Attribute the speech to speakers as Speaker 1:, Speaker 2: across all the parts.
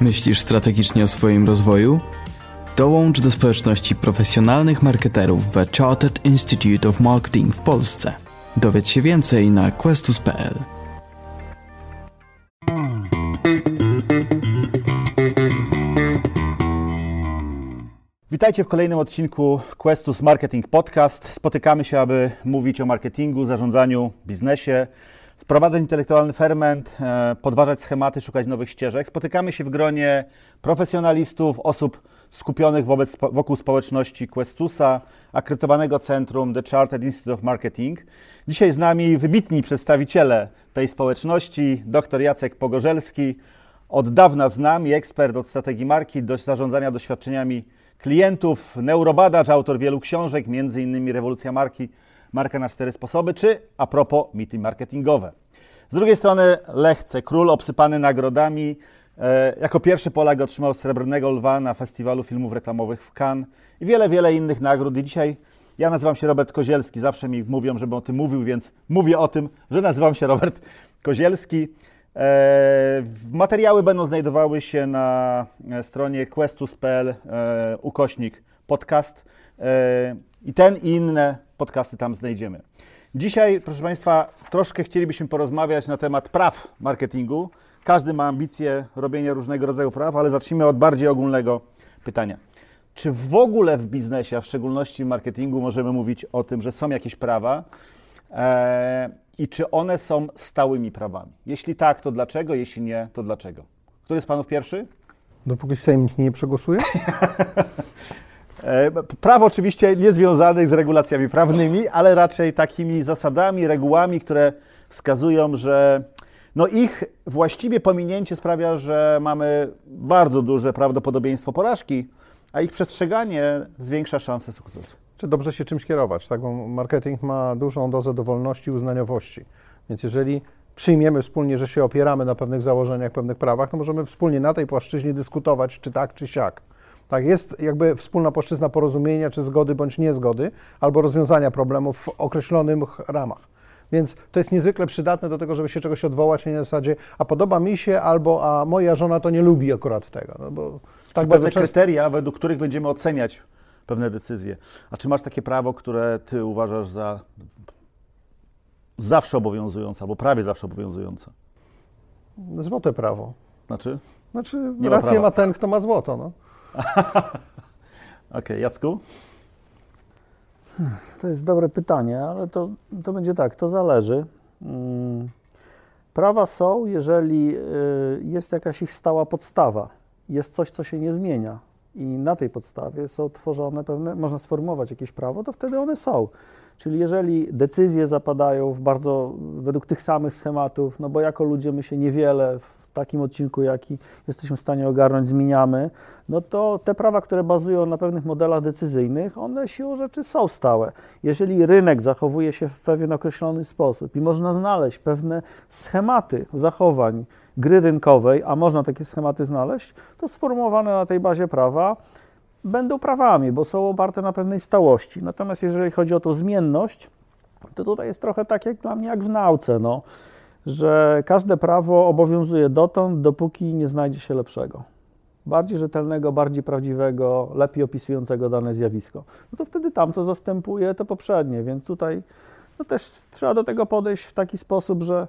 Speaker 1: Myślisz strategicznie o swoim rozwoju? Dołącz do społeczności profesjonalnych marketerów w Chartered Institute of Marketing w Polsce. Dowiedz się więcej na questus.pl.
Speaker 2: Witajcie w kolejnym odcinku Questus Marketing Podcast. Spotykamy się, aby mówić o marketingu, zarządzaniu, biznesie, wprowadzać intelektualny ferment, e, podważać schematy, szukać nowych ścieżek. Spotykamy się w gronie profesjonalistów, osób skupionych wobec, wokół społeczności Questusa, akredytowanego centrum The Chartered Institute of Marketing. Dzisiaj z nami wybitni przedstawiciele tej społeczności, dr Jacek Pogorzelski, od dawna znany ekspert od strategii marki do zarządzania doświadczeniami klientów, neurobadacz, autor wielu książek, m.in. Rewolucja Marki, Marka na cztery sposoby, czy a propos mity marketingowe. Z drugiej strony Lechce, król obsypany nagrodami. E, jako pierwszy Polak otrzymał Srebrnego Lwa na Festiwalu Filmów Reklamowych w Cannes i wiele, wiele innych nagród. I dzisiaj ja nazywam się Robert Kozielski. Zawsze mi mówią, żebym o tym mówił, więc mówię o tym, że nazywam się Robert Kozielski. E, materiały będą znajdowały się na e, stronie questus.pl ukośnik podcast i ten i inne podcasty tam znajdziemy. Dzisiaj, proszę Państwa, troszkę chcielibyśmy porozmawiać na temat praw marketingu. Każdy ma ambicje robienia różnego rodzaju praw, ale zacznijmy od bardziej ogólnego pytania. Czy w ogóle w biznesie, a w szczególności w marketingu, możemy mówić o tym, że są jakieś prawa e, i czy one są stałymi prawami? Jeśli tak, to dlaczego? Jeśli nie, to dlaczego? Który z Panów pierwszy?
Speaker 3: Dopóki Sejm nie przegłosuje?
Speaker 2: E, praw oczywiście nie związanych z regulacjami prawnymi, ale raczej takimi zasadami, regułami, które wskazują, że no ich właściwie pominięcie sprawia, że mamy bardzo duże prawdopodobieństwo porażki, a ich przestrzeganie zwiększa szanse sukcesu.
Speaker 3: Czy dobrze się czymś kierować, tak? Bo marketing ma dużą dozę dowolności i uznaniowości. Więc jeżeli przyjmiemy wspólnie, że się opieramy na pewnych założeniach, pewnych prawach, to możemy wspólnie na tej płaszczyźnie dyskutować, czy tak, czy siak. Tak, jest jakby wspólna płaszczyzna porozumienia, czy zgody bądź niezgody, albo rozwiązania problemów w określonych ramach. Więc to jest niezwykle przydatne do tego, żeby się czegoś odwołać na zasadzie, a podoba mi się, albo a moja żona to nie lubi akurat tego. No bo
Speaker 2: tak pewne często... kryteria, według których będziemy oceniać pewne decyzje. A czy masz takie prawo, które ty uważasz za zawsze obowiązujące, albo prawie zawsze obowiązujące?
Speaker 3: Złote prawo.
Speaker 2: Znaczy?
Speaker 3: Znaczy, nie rację ma, ma ten, kto ma złoto. No.
Speaker 2: Okej, okay, Jacku?
Speaker 4: To jest dobre pytanie, ale to, to będzie tak, to zależy. Mm, prawa są, jeżeli y, jest jakaś ich stała podstawa, jest coś, co się nie zmienia i na tej podstawie są tworzone pewne, można sformułować jakieś prawo, to wtedy one są. Czyli jeżeli decyzje zapadają w bardzo według tych samych schematów, no bo jako ludzie my się niewiele takim odcinku, jaki jesteśmy w stanie ogarnąć, zmieniamy, no to te prawa, które bazują na pewnych modelach decyzyjnych, one siłą rzeczy są stałe. Jeżeli rynek zachowuje się w pewien określony sposób i można znaleźć pewne schematy zachowań gry rynkowej, a można takie schematy znaleźć, to sformułowane na tej bazie prawa będą prawami, bo są oparte na pewnej stałości. Natomiast jeżeli chodzi o tą zmienność, to tutaj jest trochę tak jak dla mnie, jak w nauce. No że każde prawo obowiązuje dotąd, dopóki nie znajdzie się lepszego. Bardziej rzetelnego, bardziej prawdziwego, lepiej opisującego dane zjawisko. No to wtedy tamto zastępuje to poprzednie, więc tutaj no też trzeba do tego podejść w taki sposób, że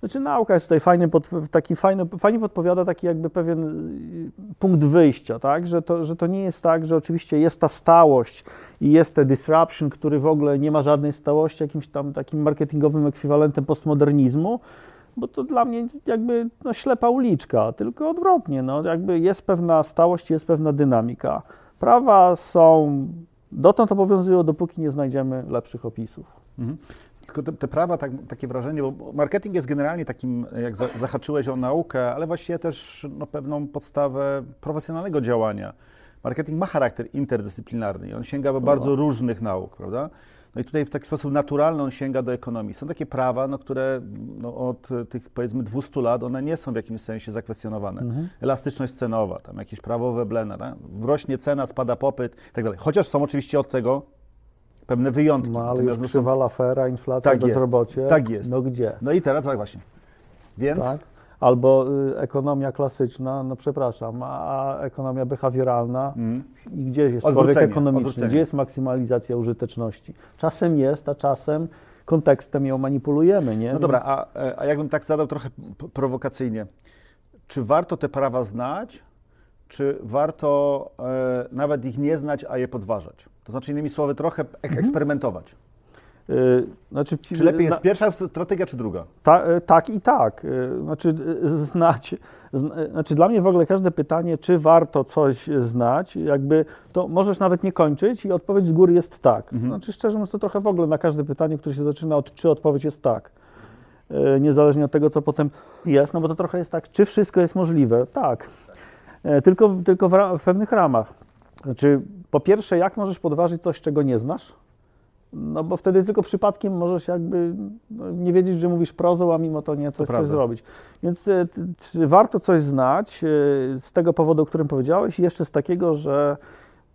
Speaker 4: znaczy nauka jest tutaj fajnie, pod, taki fajny, fajnie podpowiada taki jakby pewien y, punkt wyjścia, tak? Że to, że to nie jest tak, że oczywiście jest ta stałość i jest ten disruption, który w ogóle nie ma żadnej stałości, jakimś tam takim marketingowym ekwiwalentem postmodernizmu, bo to dla mnie jakby no, ślepa uliczka, tylko odwrotnie, no, jakby jest pewna stałość, jest pewna dynamika. Prawa są, dotąd obowiązują, dopóki nie znajdziemy lepszych opisów. Mhm.
Speaker 2: Tylko te, te, prawa, tak, takie wrażenie, bo marketing jest generalnie takim, jak za, zahaczyłeś o naukę, ale właściwie też no, pewną podstawę profesjonalnego działania. Marketing ma charakter interdyscyplinarny i on sięga do bardzo różnych nauk, prawda? No i tutaj w taki sposób naturalny on sięga do ekonomii. Są takie prawa, no, które no, od tych powiedzmy 200 lat, one nie są w jakimś sensie zakwestionowane. Mhm. Elastyczność cenowa, tam jakieś prawo Weblena, tak? rośnie cena, spada popyt i tak dalej. Chociaż są oczywiście od tego pewne wyjątki.
Speaker 4: No, ale już krzywa są... inflacja, tak bezrobocie.
Speaker 2: Jest, tak jest.
Speaker 4: No gdzie?
Speaker 2: No i teraz tak właśnie. Więc? Tak.
Speaker 4: Albo y, ekonomia klasyczna, no przepraszam, a ekonomia behawioralna i gdzie jest człowiek.
Speaker 2: Odwrócenie,
Speaker 4: ekonomiczny,
Speaker 2: odwrócenie.
Speaker 4: gdzie jest maksymalizacja użyteczności? Czasem jest, a czasem kontekstem ją manipulujemy, nie?
Speaker 2: No dobra, a, a jakbym tak zadał trochę prowokacyjnie, czy warto te prawa znać, czy warto e, nawet ich nie znać, a je podważać? To znaczy innymi słowy trochę ek- eksperymentować.
Speaker 4: Y, znaczy,
Speaker 2: Czy lepiej jest
Speaker 4: na-
Speaker 2: pierwsza strategia, czy druga?
Speaker 4: Ta, e, tak i tak. E, Znaczy, e, znać. zn- e, Znaczy, dla mnie w ogóle każde pytanie, czy warto coś znać, jakby to możesz nawet nie kończyć i odpowiedź z góry jest tak. Znaczy, szczerze mówiąc, to trochę w ogóle na każde pytanie, które się zaczyna od czy, odpowiedź jest tak. E, Niezależnie od tego, co potem jest, no bo to trochę jest tak, czy wszystko jest możliwe? Tak. E, Tylko, tylko w, ra- w pewnych ramach. Znaczy, po pierwsze, jak możesz podważyć coś, czego nie znasz? No bo wtedy tylko przypadkiem możesz jakby no, nie wiedzieć, że mówisz prozą, a mimo to nie coś, coś
Speaker 2: prawda.
Speaker 4: zrobić. Więc e, czy warto coś znać e, z tego powodu, o którym powiedziałeś i jeszcze z takiego, że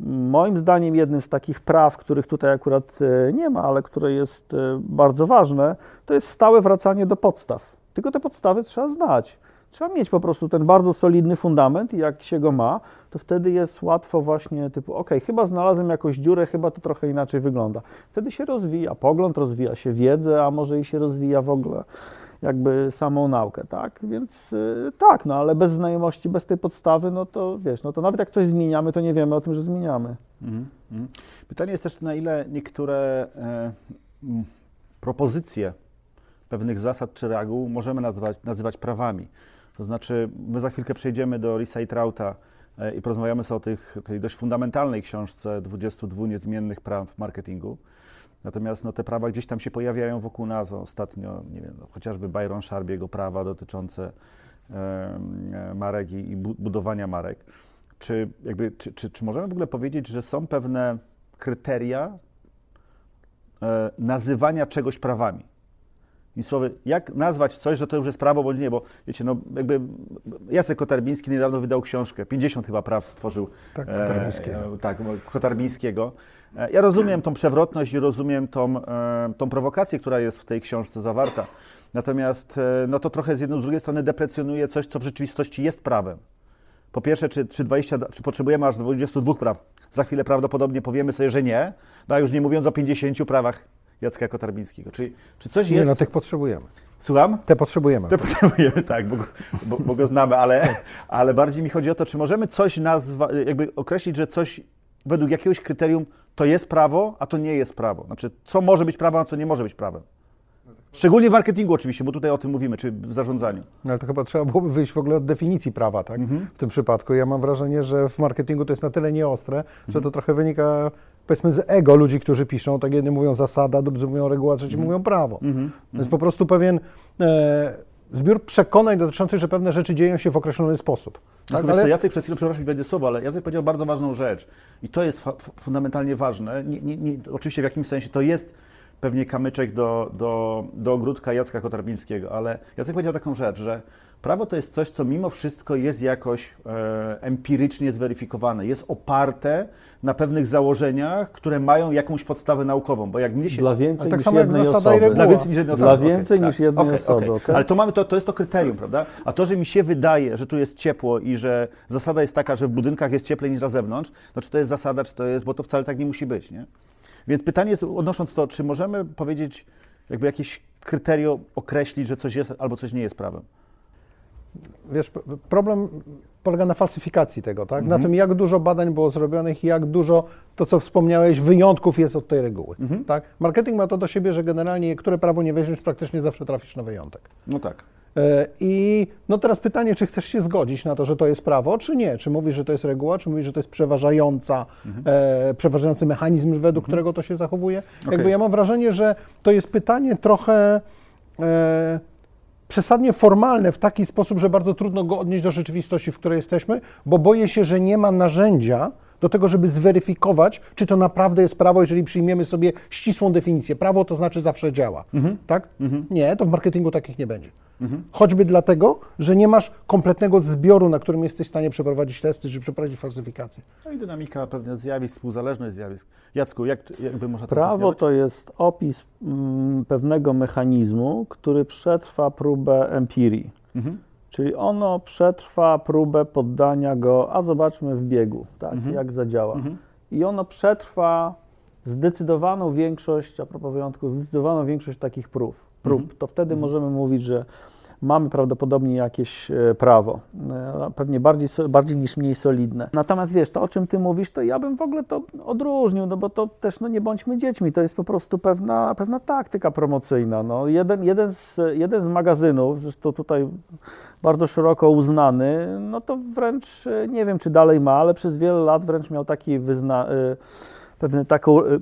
Speaker 4: moim zdaniem jednym z takich praw, których tutaj akurat e, nie ma, ale które jest bardzo ważne, to jest stałe wracanie do podstaw. Tylko te podstawy trzeba znać. Trzeba mieć po prostu ten bardzo solidny fundament i jak się go ma, to wtedy jest łatwo właśnie typu, ok, chyba znalazłem jakąś dziurę, chyba to trochę inaczej wygląda. Wtedy się rozwija pogląd, rozwija się wiedzę, a może i się rozwija w ogóle jakby samą naukę, tak? Więc y, tak, no ale bez znajomości, bez tej podstawy, no to wiesz, no to nawet jak coś zmieniamy, to nie wiemy o tym, że zmieniamy.
Speaker 2: Mhm, mhm. Pytanie jest też, na ile niektóre e, propozycje pewnych zasad czy reguł możemy nazywać, nazywać prawami. To znaczy, my za chwilkę przejdziemy do Risa i Trauta e, i porozmawiamy sobie o tych, tej dość fundamentalnej książce 22 niezmiennych praw marketingu. Natomiast no, te prawa gdzieś tam się pojawiają wokół nas. Ostatnio, nie wiem, no, chociażby Byron Sharp, jego prawa dotyczące e, marek i, i bu- budowania marek. Czy, jakby, czy, czy, czy możemy w ogóle powiedzieć, że są pewne kryteria e, nazywania czegoś prawami? Innymi słowy, jak nazwać coś, że to już jest prawo, bądź nie, bo wiecie, no jakby Jacek Kotarbiński niedawno wydał książkę, 50 chyba praw stworzył.
Speaker 3: Tak, Kotarbińskiego.
Speaker 2: E, tak, Kotarbińskiego. E, Ja rozumiem tą przewrotność i rozumiem tą, e, tą prowokację, która jest w tej książce zawarta. Natomiast e, no to trochę z jednej, z drugiej strony deprecjonuje coś, co w rzeczywistości jest prawem. Po pierwsze, czy, czy, 20, czy potrzebujemy aż 22 praw? Za chwilę prawdopodobnie powiemy sobie, że nie, no a już nie mówiąc o 50 prawach Jacka Kotarbińskiego. Czyli, czy coś
Speaker 3: Nie,
Speaker 2: jest...
Speaker 3: no tych potrzebujemy.
Speaker 2: Słucham?
Speaker 3: Te potrzebujemy.
Speaker 2: To potrzebujemy, tak, bo, go- bo, bo go znamy, ale, ale bardziej mi chodzi o to, czy możemy coś nazwać, jakby określić, że coś według jakiegoś kryterium to jest prawo, a to nie jest prawo. Znaczy, co może być prawem, a co nie może być prawem. Szczególnie w marketingu oczywiście, bo tutaj o tym mówimy, czy w zarządzaniu.
Speaker 3: No, ale to chyba trzeba byłoby wyjść w ogóle od definicji prawa, tak?
Speaker 2: Mhm.
Speaker 3: W tym przypadku. Ja mam wrażenie, że w marketingu to jest na tyle nieostre, że
Speaker 2: Mhm.
Speaker 3: to trochę wynika, powiedzmy, z ego ludzi, którzy piszą. Tak jedni mówią zasada, drudzy mówią reguła, trzeci
Speaker 2: Mhm.
Speaker 3: mówią prawo. To jest po prostu pewien e, zbiór przekonań dotyczących, że pewne rzeczy dzieją się w określony sposób.
Speaker 2: Tak,
Speaker 3: Tak?
Speaker 2: ale... Jacek przed chwilą, przepraszam, będzie słowo, ale Jacek powiedział bardzo ważną rzecz i to jest fundamentalnie ważne. Nie, nie, nie, oczywiście w jakimś sensie to jest pewnie kamyczek do, do, do ogródka Jacka Kotarbińskiego, ale Jacek powiedział taką rzecz, że prawo to jest coś, co mimo wszystko jest jakoś e, empirycznie zweryfikowane, jest oparte na pewnych założeniach, które mają jakąś podstawę naukową, bo jak mnie się...
Speaker 4: Dla więcej
Speaker 3: Ale tak
Speaker 4: niż
Speaker 3: samo jak
Speaker 4: jednej
Speaker 3: zasada
Speaker 4: osoby.
Speaker 3: i reguła.
Speaker 2: Dla więcej niż jednej
Speaker 4: Dla
Speaker 2: osoby.
Speaker 4: więcej niż jednej
Speaker 2: okej,
Speaker 4: osoby,
Speaker 2: okej.
Speaker 4: okej?
Speaker 2: Ale to mamy to, to jest to kryterium, prawda? A to, że mi się wydaje, że tu jest ciepło i że zasada jest taka, że w budynkach jest cieplej niż na zewnątrz, no czy to jest zasada, czy to jest, bo to wcale tak nie musi być, nie? Więc pytanie jest, odnosząc to, czy możemy powiedzieć, jakby jakieś kryterium określić, że coś jest albo coś nie jest prawem?
Speaker 3: wiesz, problem polega na falsyfikacji tego, tak?
Speaker 2: Mhm.
Speaker 3: Na tym, jak dużo badań było zrobionych i jak dużo, to co wspomniałeś, wyjątków jest od tej reguły,
Speaker 2: Mhm.
Speaker 3: tak? Marketing ma to do siebie, że generalnie, które prawo nie weźmiesz, praktycznie zawsze trafisz na wyjątek.
Speaker 2: No tak.
Speaker 3: I no teraz pytanie, czy chcesz się zgodzić na to, że to jest prawo, czy nie? Czy mówisz, że to jest reguła, czy mówisz, że to jest przeważająca, e, przeważający mechanizm, według którego to się zachowuje? Jakby
Speaker 2: Okej.
Speaker 3: ja mam wrażenie, że to jest pytanie trochę e, przesadnie formalne w taki sposób, że bardzo trudno go odnieść do rzeczywistości, w której jesteśmy, bo boję się, że nie ma narzędzia do tego, żeby zweryfikować, czy to naprawdę jest prawo, jeżeli przyjmiemy sobie ścisłą definicję. Prawo to znaczy zawsze działa. Tak? Nie, to w marketingu takich nie będzie. Choćby dlatego, że nie masz kompletnego zbioru, na którym jesteś w stanie przeprowadzić testy, czy przeprowadzić falsyfikację.
Speaker 2: No i dynamika pewnych zjawisk, współzależność zjawisk. Jacku, jak, jakby można to
Speaker 4: Prawo to jest opis mm, pewnego mechanizmu, który przetrwa próbę empirii.
Speaker 2: Mhm.
Speaker 4: Czyli ono przetrwa próbę poddania go, a zobaczmy w biegu, tak, jak zadziała. I ono przetrwa zdecydowaną większość, a propos wyjątków, zdecydowaną większość takich prób. prób. To wtedy możemy mówić, że mamy prawdopodobnie jakieś e, prawo, e, pewnie bardziej, bardziej niż mniej solidne. Natomiast wiesz, to o czym ty mówisz, to ja bym w ogóle to odróżnił, no bo to też no nie bądźmy dziećmi, to jest po prostu pewna, pewna taktyka promocyjna. No, jeden, jeden, z, jeden z magazynów, zresztą tutaj bardzo szeroko uznany, no to wręcz e, nie wiem, czy dalej ma, ale przez wiele lat wręcz miał taki wyzna, pewną taką, e,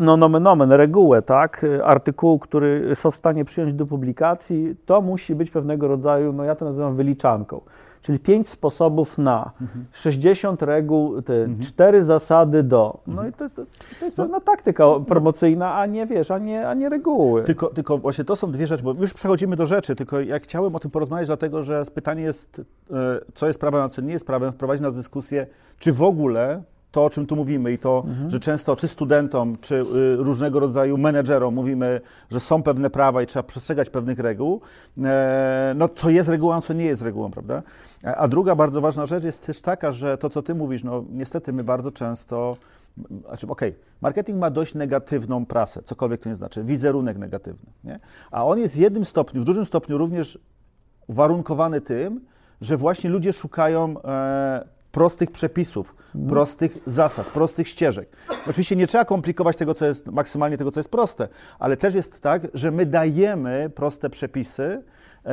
Speaker 4: no nomen omen, regułę, tak, e, artykułu, który są w stanie przyjąć do publikacji, to musi być pewnego rodzaju, no ja to nazywam wyliczanką. Czyli pięć sposobów na, 60 reguł, te cztery zasady do. No i to jest, to jest pewna taktyka promocyjna, a nie wiesz, a nie, a nie reguły.
Speaker 2: Tylko, tylko właśnie to są dwie rzeczy, bo już przechodzimy do rzeczy, tylko ja chciałem o tym porozmawiać, dlatego że pytanie jest, e, co jest prawem, a co nie jest prawem, wprowadzić nas dyskusję, czy w ogóle to, o czym tu mówimy i to, że często czy studentom, czy y, różnego rodzaju menedżerom mówimy, że są pewne prawa i trzeba przestrzegać pewnych reguł, e, no co jest regułą, co nie jest regułą, prawda? A- A druga bardzo ważna rzecz jest też taka, że to, co ty mówisz, no niestety my bardzo często znaczy, okej, marketing ma dość negatywną prasę, cokolwiek to nie znaczy, wizerunek negatywny, nie? A on jest w jednym stopniu, w dużym stopniu również uwarunkowany tym, że właśnie ludzie szukają e, prostych przepisów, prostych zasad, prostych ścieżek. Oczywiście nie trzeba komplikować tego, co jest maksymalnie tego, co jest proste, ale też jest tak, że my dajemy proste przepisy e,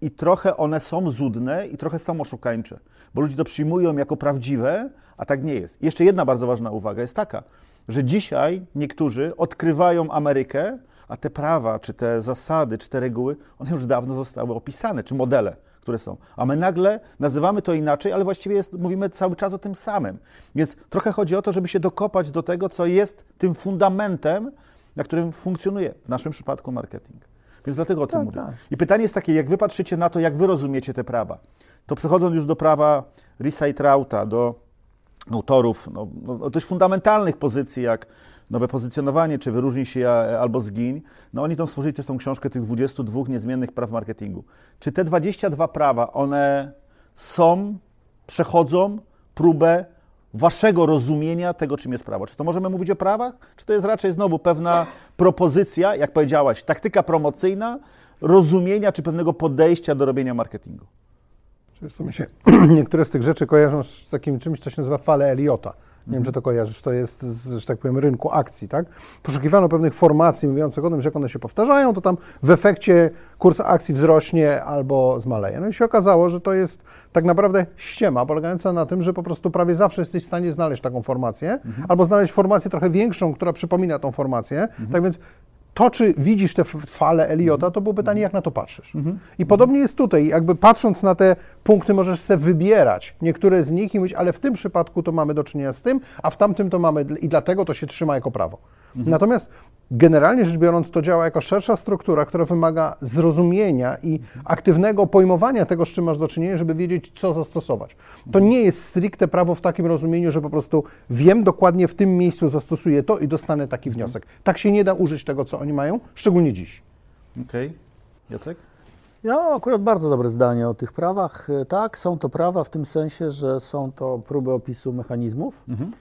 Speaker 2: i trochę one są zudne i trochę są oszukańcze, bo ludzie to przyjmują jako prawdziwe, a tak nie jest. Jeszcze jedna bardzo ważna uwaga jest taka, że dzisiaj niektórzy odkrywają Amerykę, a te prawa, czy te zasady, czy te reguły, one już dawno zostały opisane, czy modele, które są. A my nagle nazywamy to inaczej, ale właściwie jest, mówimy cały czas o tym samym. Więc trochę chodzi o to, żeby się dokopać do tego, co jest tym fundamentem, na którym funkcjonuje w naszym przypadku marketing. Więc dlatego o tym
Speaker 4: Tak,
Speaker 2: mówię.
Speaker 4: tak.
Speaker 2: I pytanie jest takie, jak wy patrzycie na to, jak wy rozumiecie te prawa, to przechodząc już do prawa Risa i Trauta, do autorów no, no, dość fundamentalnych pozycji, jak nowe pozycjonowanie, czy wyróżnij się a- albo zgiń, no oni tam stworzyli też tą książkę tych 22 niezmiennych praw marketingu. Czy te 22 prawa, one są, przechodzą próbę waszego rozumienia tego, czym jest prawo? Czy to możemy mówić o prawach? Czy to jest raczej znowu pewna propozycja, jak powiedziałaś, taktyka promocyjna, rozumienia czy pewnego podejścia do robienia marketingu?
Speaker 3: Wiesz co, mi się niektóre z tych rzeczy kojarzą z takim czymś, co się nazywa fale Eliota. Nie wiem, czy to kojarzysz, to jest, z, że tak powiem, rynku akcji, tak? Poszukiwano pewnych formacji mówiących o tym, że jak one się powtarzają, to tam w efekcie kurs akcji wzrośnie albo zmaleje. No i się okazało, że to jest tak naprawdę ściema, polegająca na tym, że po prostu prawie zawsze jesteś w stanie znaleźć taką formację, albo znaleźć formację trochę większą, która przypomina tą formację. Tak więc to, czy widzisz te fale Eliota, to było pytanie, jak na to patrzysz. I podobnie jest tutaj, jakby patrząc na te punkty, możesz sobie wybierać niektóre z nich i mówić, ale w tym przypadku to mamy do czynienia z tym, a w tamtym to mamy i dlatego to się trzyma jako prawo. Natomiast generalnie rzecz biorąc, to działa jako szersza struktura, która wymaga zrozumienia i aktywnego pojmowania tego, z czym masz do czynienia, żeby wiedzieć, co zastosować. To nie jest stricte prawo w takim rozumieniu, że po prostu wiem dokładnie w tym miejscu zastosuję to i dostanę taki wniosek. Tak się nie da użyć tego, co oni mają, szczególnie dziś.
Speaker 2: Okej. Jacek?
Speaker 4: Ja mam akurat bardzo dobre zdanie o tych prawach. E, Tak, są to prawa w tym sensie, że są to próby opisu mechanizmów.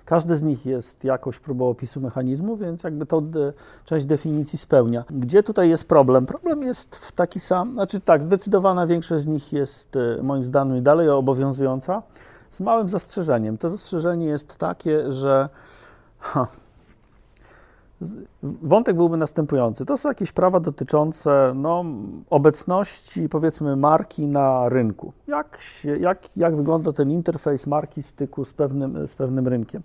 Speaker 4: Każdy z nich jest jakąś próbą opisu mechanizmu, więc jakby to de, część definicji spełnia. Gdzie tutaj jest problem? Problem jest w taki sam, znaczy tak, zdecydowana większość z nich jest e, moim zdaniem dalej obowiązująca, z małym zastrzeżeniem. To zastrzeżenie jest takie, że ha, Wątek byłby następujący. To są jakieś prawa dotyczące no, obecności, powiedzmy, marki na rynku. Jak, się, jak, jak wygląda ten interfejs marki styku z pewnym, z pewnym rynkiem.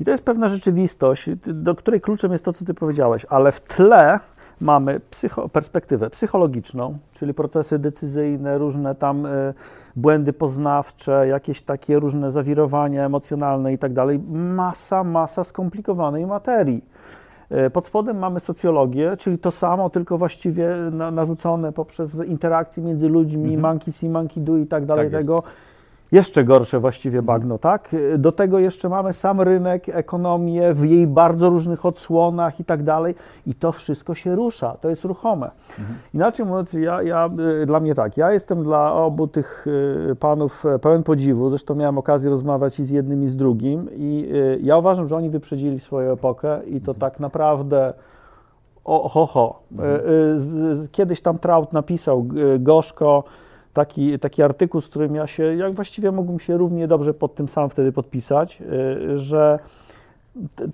Speaker 4: I to jest pewna rzeczywistość, do której kluczem jest to, co Ty powiedziałeś, ale w tle mamy psycho, perspektywę psychologiczną, czyli procesy decyzyjne, różne tam y, błędy poznawcze, jakieś takie różne zawirowania emocjonalne i tak dalej. Masa, masa skomplikowanej materii. E, Pod spodem mamy socjologię, czyli to samo, tylko właściwie na, narzucone poprzez interakcje między ludźmi, monkey see, monkey do i tak dalej
Speaker 2: Tak jest.
Speaker 4: Jeszcze gorsze właściwie bagno, tak? Do tego jeszcze mamy sam rynek, ekonomię w jej bardzo różnych odsłonach i tak dalej i to wszystko się rusza, to jest ruchome. Mhm. Inaczej mówiąc, ja, ja, y, dla mnie tak, ja jestem dla obu tych y, panów e, pełen podziwu, zresztą miałem okazję rozmawiać i z jednym i z drugim i y, ja uważam, że oni wyprzedzili swoją epokę i to mhm. tak naprawdę o, ho, ho. Mhm. Kiedyś tam Traut napisał gorzko, taki, taki artykuł, z którym ja się, jak właściwie mógłbym się równie dobrze pod tym sam wtedy podpisać, y, że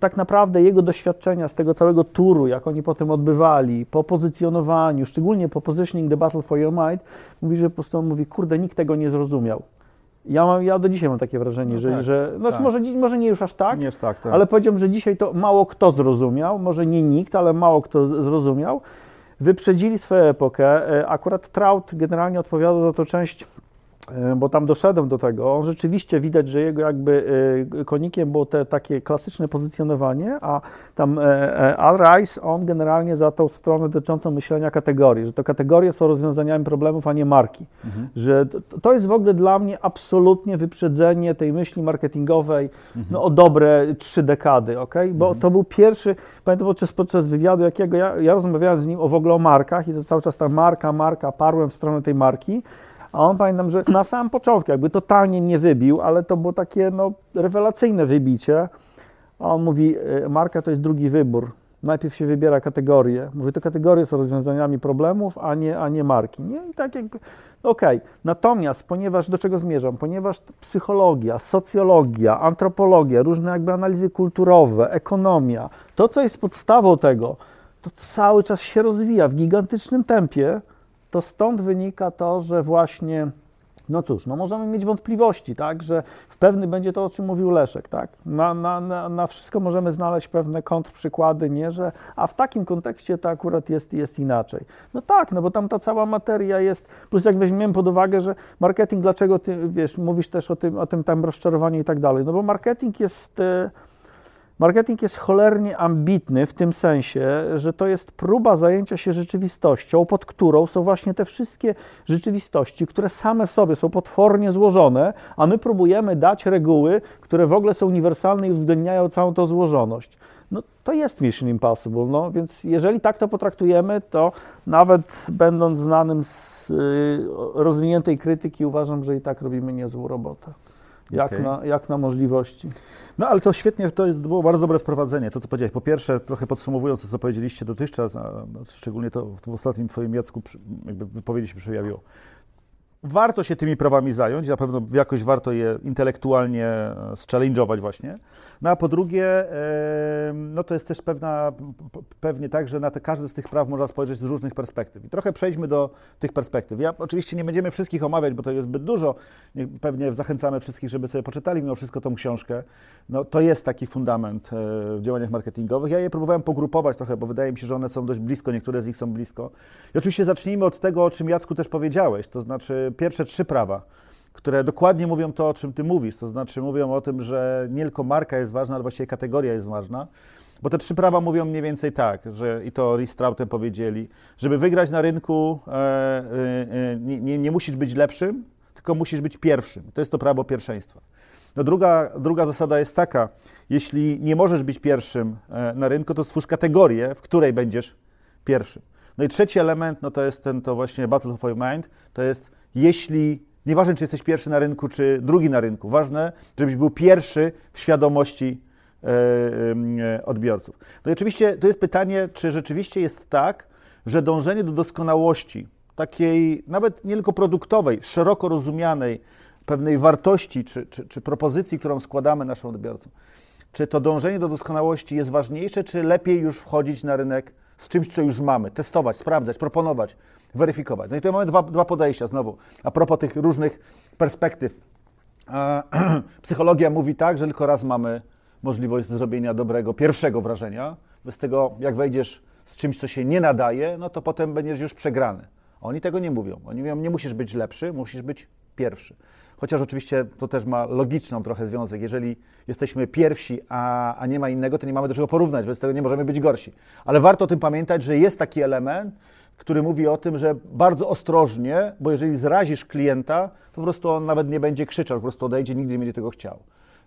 Speaker 4: tak naprawdę jego doświadczenia z tego całego turu, jak oni potem odbywali, po pozycjonowaniu, szczególnie po positioning the battle for your mind, mówi, że po prostu on mówi, kurde, nikt tego nie zrozumiał. Ja, mam, ja do dzisiaj mam takie wrażenie, no że, tak, że znaczy tak. może, może nie już aż tak,
Speaker 2: jest tak, tak,
Speaker 4: ale powiedziałbym, że dzisiaj to mało kto zrozumiał, może nie nikt, ale mało kto zrozumiał wyprzedzili swoją epokę. E, akurat Trout generalnie odpowiada za to część bo tam doszedłem do tego, on rzeczywiście widać, że jego jakby e, konikiem było te takie klasyczne pozycjonowanie, a tam e, Al Rice, on generalnie za tą stronę dotyczącą myślenia kategorii, że to kategorie są rozwiązaniami problemów, a nie marki. Mhm. Że to jest w ogóle dla mnie absolutnie wyprzedzenie tej myśli marketingowej mhm. no, o dobre trzy dekady, ok? Bo mhm. to był pierwszy, pamiętam podczas, podczas wywiadu, jakiego ja, ja rozmawiałem z nim o w ogóle o markach i to cały czas ta marka, marka, parłem w stronę tej marki, a on pamiętam, że na samym początku jakby totalnie nie wybił, ale to było takie no, rewelacyjne wybicie. A on mówi, e, marka to jest drugi wybór. Najpierw się wybiera kategorię. Mówi, to kategorie są rozwiązaniami problemów, a nie, a nie marki. Nie? I tak jakby, okej. Okay. Natomiast, ponieważ, do czego zmierzam? Ponieważ psychologia, socjologia, antropologia, różne jakby analizy kulturowe, ekonomia, to co jest podstawą tego, to cały czas się rozwija w gigantycznym tempie, to stąd wynika to, że właśnie no cóż, no możemy mieć wątpliwości, tak, że w pewny będzie to, o czym mówił Leszek, tak, na, na, na, na wszystko możemy znaleźć pewne kontrprzykłady, nie, że, a w takim kontekście to akurat jest, jest inaczej. No tak, no bo tam ta cała materia jest, plus jak weźmiemy pod uwagę, że marketing, dlaczego ty, wiesz, mówisz też o tym, o tym tam rozczarowaniu i tak dalej, no bo marketing jest... Yy, Marketing jest cholernie ambitny w tym sensie, że to jest próba zajęcia się rzeczywistością, pod którą są właśnie te wszystkie rzeczywistości, które same w sobie są potwornie złożone, a my próbujemy dać reguły, które w ogóle są uniwersalne i uwzględniają całą tą złożoność. No, to jest Mission Impossible, no, więc jeżeli tak to potraktujemy, to nawet będąc znanym z y, rozwiniętej krytyki, uważam, że i tak robimy niezłą robotę jak, okay. na, jak na możliwości.
Speaker 2: No ale to świetnie, to, jest, to było bardzo dobre wprowadzenie, to co powiedziałeś. Po pierwsze, trochę podsumowując to, co powiedzieliście dotychczas, a, szczególnie to w tym ostatnim Twoim Jacku jakby wypowiedzi się przejawiło. Warto się tymi prawami zająć, na pewno jakoś warto je intelektualnie e, zchallenge'ować właśnie. No a po drugie, no to jest też pewna, pewnie tak, że na te, każde z tych praw można spojrzeć z różnych perspektyw. I trochę przejdźmy do tych perspektyw. Ja oczywiście nie będziemy wszystkich omawiać, bo to jest zbyt dużo. Pewnie zachęcamy wszystkich, żeby sobie poczytali mimo wszystko tą książkę. No to jest taki fundament e, w działaniach marketingowych. Ja je próbowałem pogrupować trochę, bo wydaje mi się, że one są dość blisko, niektóre z nich są blisko. I oczywiście zacznijmy od tego, o czym Jacku też powiedziałeś, to znaczy pierwsze trzy prawa które dokładnie mówią to, o czym ty mówisz. To znaczy mówią o tym, że nie tylko marka jest ważna, ale właściwie kategoria jest ważna. Bo te trzy prawa mówią mniej więcej tak, że i to Ristrautem powiedzieli, żeby wygrać na rynku e, e, e, nie, nie, musisz być lepszym, tylko musisz być pierwszym. To jest to prawo pierwszeństwa. No druga, druga zasada jest taka, jeśli nie możesz być pierwszym e, na rynku, to stwórz kategorię, w której będziesz pierwszym. No i trzeci element, no to jest ten to właśnie Battle of Your Mind, to jest jeśli Nieważne, czy jesteś pierwszy na rynku, czy drugi na rynku. Ważne, żebyś był pierwszy w świadomości e, e, odbiorców. No i oczywiście to jest pytanie, czy rzeczywiście jest tak, że dążenie do doskonałości, takiej nawet nie tylko produktowej, szeroko rozumianej, pewnej wartości czy, czy, czy propozycji, którą składamy naszym odbiorcom, czy to dążenie do doskonałości jest ważniejsze, czy lepiej już wchodzić na rynek z czymś, co już mamy, testować, sprawdzać, proponować, weryfikować. No i tu mamy dwa, dwa podejścia znowu. A propos tych różnych perspektyw. Psychologia mówi tak, że tylko raz mamy możliwość zrobienia dobrego pierwszego wrażenia. Bez tego, jak wejdziesz z czymś, co się nie nadaje, no to potem będziesz już przegrany. Oni tego nie mówią. Oni mówią, nie musisz być lepszy, musisz być pierwszy. Chociaż oczywiście to też ma logiczną trochę związek. Jeżeli jesteśmy pierwsi, a, a nie ma innego, to nie mamy do czego porównać, więc tego nie możemy być gorsi. Ale warto o tym pamiętać, że jest taki element, który mówi o tym, że bardzo ostrożnie, bo jeżeli zrazisz klienta, to po prostu on nawet nie będzie krzyczał, po prostu odejdzie, nigdy nie będzie tego chciał.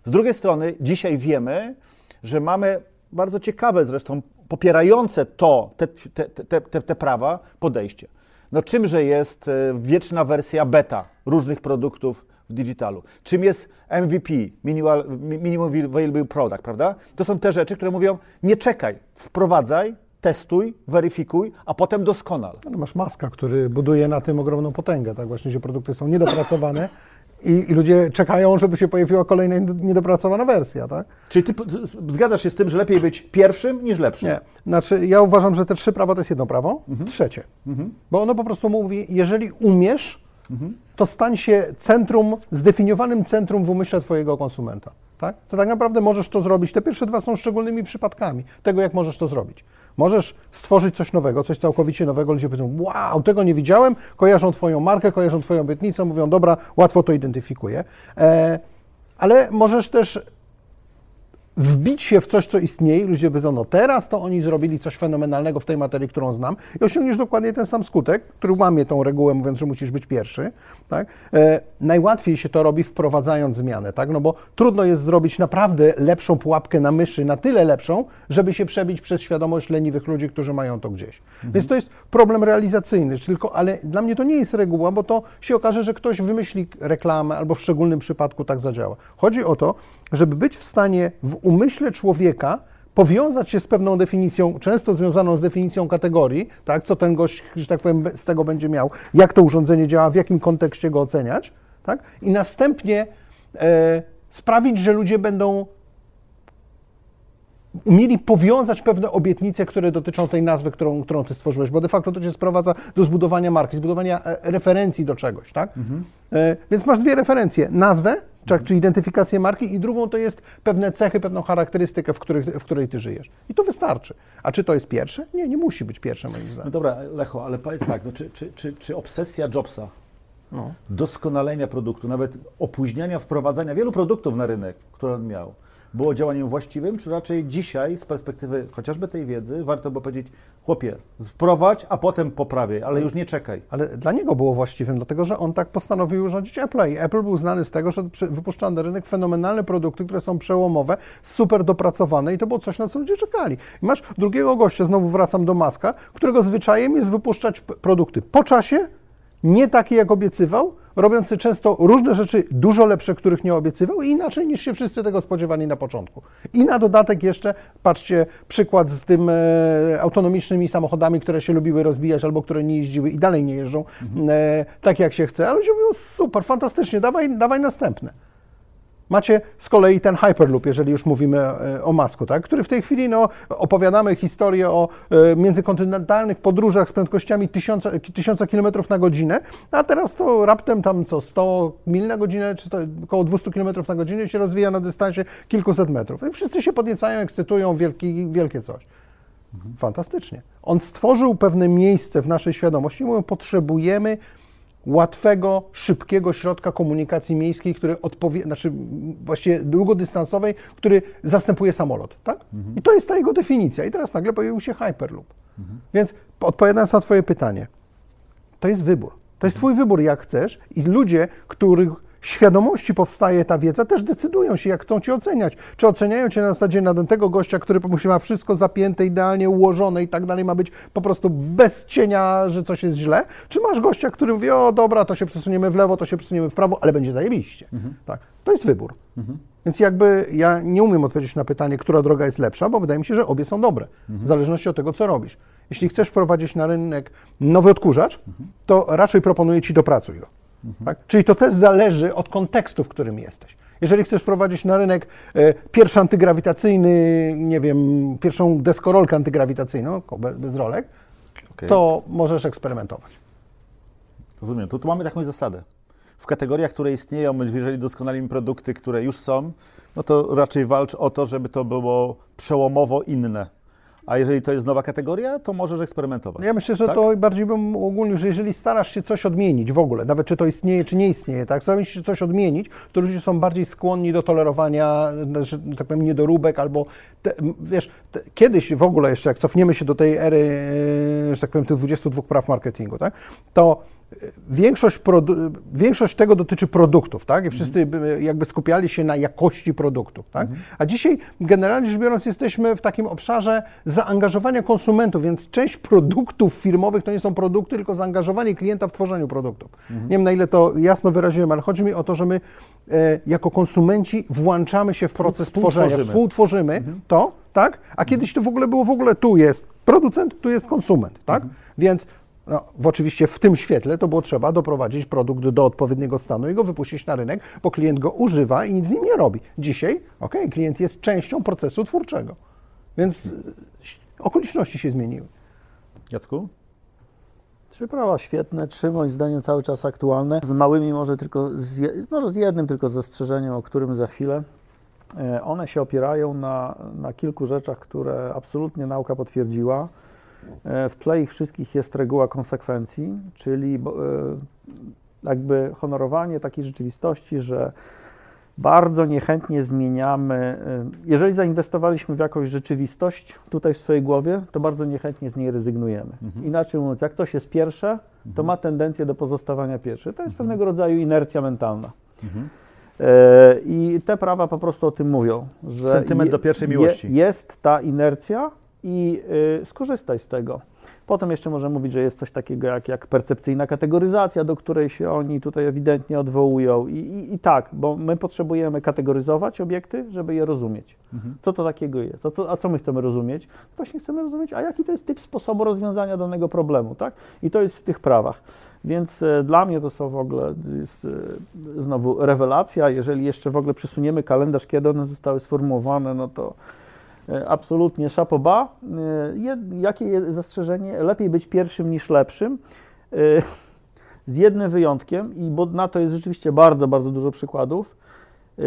Speaker 2: Z drugiej strony, dzisiaj wiemy, że mamy bardzo ciekawe zresztą, popierające to, te, te, te, te, te prawa, podejście. No czymże jest e, wieczna wersja beta różnych produktów w digitalu? Czym jest MVP, Minimal, Minimum Viable Product, prawda? To są te rzeczy, które mówią, nie czekaj, wprowadzaj, testuj, weryfikuj, a potem doskonal.
Speaker 3: Ale masz maska, który buduje na tym ogromną potęgę, tak właśnie, że produkty są niedopracowane i, ludzie czekają, żeby się pojawiła kolejna niedopracowana wersja, tak?
Speaker 2: Czyli ty zgadzasz się z tym, że lepiej być pierwszym niż lepszym?
Speaker 3: Nie. Znaczy, ja uważam, że te trzy prawa to jest jedno prawo, mhm. trzecie. Mhm. Bo ono po prostu mówi, jeżeli umiesz. To stań się centrum, zdefiniowanym centrum w umyśle twojego konsumenta. Tak? To tak naprawdę możesz to zrobić. Te pierwsze dwa są szczególnymi przypadkami tego, jak możesz to zrobić. Możesz stworzyć coś nowego, coś całkowicie nowego. Ludzie powiedzą, wow, tego nie widziałem, kojarzą Twoją markę, kojarzą Twoją obietnicę, mówią, dobra, łatwo to identyfikuję. E, ale możesz też wbić się w coś, co istnieje, ludzie powiedzą, no teraz to oni zrobili coś fenomenalnego w tej materii, którą znam i osiągniesz dokładnie ten sam skutek, który łamie tą regułę, mówiąc, że musisz być pierwszy. Tak? E, najłatwiej się to robi wprowadzając zmianę, tak? no bo trudno jest zrobić naprawdę lepszą pułapkę na myszy, na tyle lepszą, żeby się przebić przez świadomość leniwych ludzi, którzy mają to gdzieś. Mhm. Więc to jest problem realizacyjny, tylko, ale dla mnie to nie jest reguła, bo to się okaże, że ktoś wymyśli reklamę albo w szczególnym przypadku tak zadziała. Chodzi o to, żeby być w stanie w umyśle człowieka powiązać się z pewną definicją, często związaną z definicją kategorii, tak, co ten gość, że tak powiem, z tego będzie miał, jak to urządzenie działa, w jakim kontekście go oceniać, tak, i następnie e, sprawić, że ludzie będą umieli powiązać pewne obietnice, które dotyczą tej nazwy, którą, którą ty stworzyłeś, bo de facto to cię sprowadza do zbudowania marki, zbudowania e, referencji do czegoś, tak? Mhm. E, więc masz dwie referencje, nazwę, czy, czy identyfikację marki i drugą to jest pewne cechy, pewną charakterystykę, w, których, w której ty żyjesz. I to wystarczy. A czy to jest pierwsze? Nie, nie musi być pierwsze moim zdaniem.
Speaker 2: No dobra, Lecho, ale powiedz tak, no, czy, czy, czy, czy obsesja Jobsa, no. doskonalenia produktu, nawet opóźniania wprowadzania wielu produktów na rynek, które on miał, było działaniem właściwym, czy raczej dzisiaj z perspektywy chociażby tej wiedzy warto by powiedzieć, chłopie, wprowadź, a potem poprawię, ale już nie czekaj.
Speaker 3: Ale dla niego było właściwym, dlatego że on tak postanowił urządzić Apple i Apple był znany z tego, że wypuszcza na rynek fenomenalne produkty, które są przełomowe, super dopracowane i to było coś, na co ludzie czekali. I masz drugiego gościa, znowu wracam do Maska, którego zwyczajem jest wypuszczać produkty po czasie, nie takie jak obiecywał, robiący często różne rzeczy dużo lepsze, których nie obiecywał i inaczej niż się wszyscy tego spodziewali na początku. I na dodatek jeszcze, patrzcie, przykład z tym e, autonomicznymi samochodami, które się lubiły rozbijać albo które nie jeździły i dalej nie jeżdżą mhm. e, tak jak się chce, ale ludzie mówią super, fantastycznie, dawaj, dawaj następne. Macie z kolei ten Hyperloop, jeżeli już mówimy e, o masku, tak? który w tej chwili no, opowiadamy historię o e, międzykontynentalnych podróżach z prędkościami 1000, 1000 km na godzinę, a teraz to raptem tam co 100 mil na godzinę, czy to około 200 km na godzinę się rozwija na dystansie kilkuset metrów. I wszyscy się podniecają, ekscytują, wielki, wielkie coś. Fantastycznie. On stworzył pewne miejsce w naszej świadomości, mówią, potrzebujemy łatwego, szybkiego środka komunikacji miejskiej, który odpowie, znaczy właściwie długodystansowej, który zastępuje samolot, tak? Mhm. I to jest ta jego definicja. I teraz nagle pojawił się Hyperloop. Mhm. Więc odpowiadając na Twoje pytanie, to jest wybór. To jest Twój wybór, jak chcesz, i ludzie, których świadomości powstaje ta wiedza, też decydują się, jak chcą Cię oceniać. Czy oceniają Cię na zasadzie na tego gościa, który musi ma wszystko zapięte, idealnie ułożone i tak dalej, ma być po prostu bez cienia, że coś jest źle, czy masz gościa, który mówi, o dobra, to się przesuniemy w lewo, to się przesuniemy w prawo, ale będzie zajebiście. Mhm. Tak. To jest wybór. Mhm. Więc jakby ja nie umiem odpowiedzieć na pytanie, która droga jest lepsza, bo wydaje mi się, że obie są dobre, mhm. w zależności od tego, co robisz. Jeśli chcesz wprowadzić na rynek nowy odkurzacz, mhm. to raczej proponuję Ci dopracuj go. Mhm. Tak? Czyli to też zależy od kontekstu, w którym jesteś. Jeżeli chcesz wprowadzić na rynek e, pierwszy antygrawitacyjny, nie wiem, pierwszą deskorolkę antygrawitacyjną, bez rolek, okay. to możesz eksperymentować.
Speaker 2: Rozumiem. Tu, tu mamy taką zasadę. W kategoriach, które istnieją, jeżeli doskonalimy produkty, które już są, no to raczej walcz o to, żeby to było przełomowo inne a jeżeli to jest nowa kategoria, to możesz eksperymentować.
Speaker 3: Ja myślę, że
Speaker 2: tak?
Speaker 3: to bardziej bym ogólnie, że jeżeli starasz się coś odmienić w ogóle, nawet czy to istnieje, czy nie istnieje, tak, starasz się coś odmienić, to ludzie są bardziej skłonni do tolerowania, że tak powiem, niedoróbek albo, te, wiesz, te, kiedyś w ogóle jeszcze, jak cofniemy się do tej ery, e, że tak powiem, tych 22 praw marketingu, tak, to Większość, większość tego dotyczy produktów, tak? I wszyscy by- jakby skupiali się na jakości produktów, tak? A dzisiaj generalnie rzecz biorąc jesteśmy w takim obszarze zaangażowania konsumentów, więc część produktów firmowych to nie są produkty, tylko zaangażowanie klienta w tworzeniu produktów. Nie wiem na ile to jasno wyraziłem, ale chodzi mi o to, że my e, jako konsumenci włączamy się w proces tworzenia,
Speaker 2: Współtworzymy.
Speaker 3: współtworzymy to, tak? A kiedyś to w ogóle było w ogóle tu jest producent, tu jest konsument, tak? Więc no, w oczywiście w tym świetle to było trzeba doprowadzić produkt do odpowiedniego stanu i go wypuścić na rynek, bo klient go używa i nic z nim nie robi. Dzisiaj, okej, klient jest częścią procesu twórczego. Więc y, okoliczności się zmieniły.
Speaker 2: Jacku?
Speaker 4: Trzy prawa świetne, trzy moim zdaniem cały czas aktualne. Z małymi może tylko, z, może z jednym tylko zastrzeżeniem, o którym za chwilę. E, One się opierają na, na kilku rzeczach, które absolutnie nauka potwierdziła. E, W tle ich wszystkich jest reguła konsekwencji, czyli e, jakby honorowanie takiej rzeczywistości, że bardzo niechętnie zmieniamy. e, Jeżeli zainwestowaliśmy w jakąś rzeczywistość tutaj w swojej głowie, to bardzo niechętnie z niej rezygnujemy. Inaczej mówiąc, jak coś jest pierwsze, to ma tendencję do pozostawania pierwsze. To jest pewnego rodzaju inercja mentalna. E, I te prawa po prostu o tym mówią, że
Speaker 2: Sentyment do pierwszej miłości.
Speaker 4: jest ta inercja i y, skorzystaj z tego. Potem jeszcze można mówić, że jest coś takiego jak, jak percepcyjna kategoryzacja, do której się oni tutaj ewidentnie odwołują. I, i, I tak, bo my potrzebujemy kategoryzować obiekty, żeby je rozumieć. Co to takiego jest? A co, a co my chcemy rozumieć? Właśnie chcemy rozumieć, a jaki to jest typ sposobu rozwiązania danego problemu, tak? I to jest w tych prawach. Więc e, dla mnie to są w ogóle jest, e, znowu rewelacja. Jeżeli jeszcze w ogóle przesuniemy kalendarz, kiedy one zostały sformułowane, no to absolutnie szapoba. E, Jakie zastrzeżenie? Lepiej być pierwszym niż lepszym. E, Z jednym wyjątkiem, i bo na to jest rzeczywiście bardzo, bardzo dużo przykładów. E,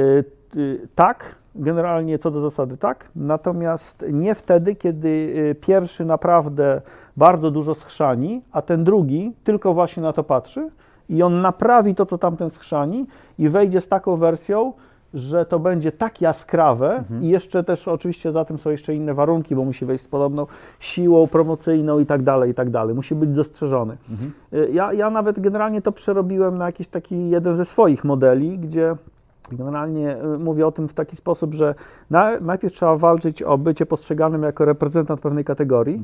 Speaker 4: Tak, generalnie co do zasady tak, natomiast nie wtedy, kiedy pierwszy naprawdę bardzo dużo schrzani, a ten drugi tylko właśnie na to patrzy i on naprawi to, co tamten schrzani i wejdzie z taką wersją, że to będzie tak jaskrawe i jeszcze też oczywiście za tym są jeszcze inne warunki, bo musi wejść z podobną siłą promocyjną i tak dalej, i tak dalej. Musi być dostrzeżony. Y, Ja, ja nawet generalnie to przerobiłem na jakiś taki jeden ze swoich modeli, gdzie generalnie y, mówię o tym w taki sposób, że na, najpierw trzeba walczyć o bycie postrzeganym jako reprezentant pewnej kategorii,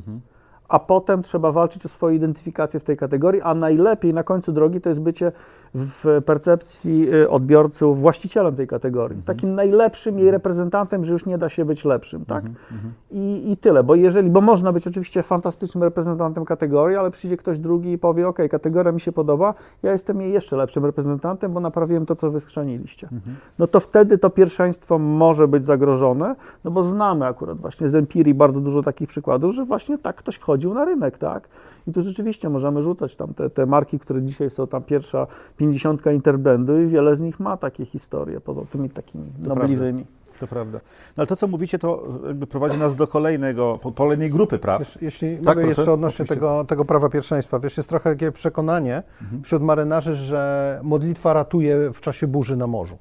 Speaker 4: a potem trzeba walczyć o swoją identyfikację w tej kategorii, a najlepiej na końcu drogi to jest bycie w percepcji y, odbiorców właścicielem tej kategorii. Takim najlepszym jej reprezentantem, że już nie da się być lepszym, tak? I, I tyle, bo jeżeli, bo można być oczywiście fantastycznym reprezentantem kategorii, ale przyjdzie ktoś drugi i powie, ok, kategoria mi się podoba, ja jestem jej jeszcze lepszym reprezentantem, bo naprawiłem to, co wy schrzaniliście. No to wtedy to pierwszeństwo może być zagrożone, no bo znamy akurat właśnie z empirii bardzo dużo takich przykładów, że właśnie tak ktoś wchodził na rynek, tak? I tu rzeczywiście możemy rzucać tam te, te marki, które dzisiaj są tam pierwsza pięćdziesiątka interbrandu i wiele z nich ma takie historie, poza tymi takimi nobliwymi.
Speaker 2: To prawda. No ale to, co mówicie, to jakby prowadzi nas do kolejnego, kolejnej grupy praw.
Speaker 3: Wiesz, jeśli
Speaker 2: Tak,
Speaker 3: mogę
Speaker 2: proszę.
Speaker 3: jeszcze odnośnie tego, tego prawa pierwszeństwa, wiesz, jest trochę takie przekonanie wśród marynarzy, że modlitwa ratuje w czasie burzy na morzu.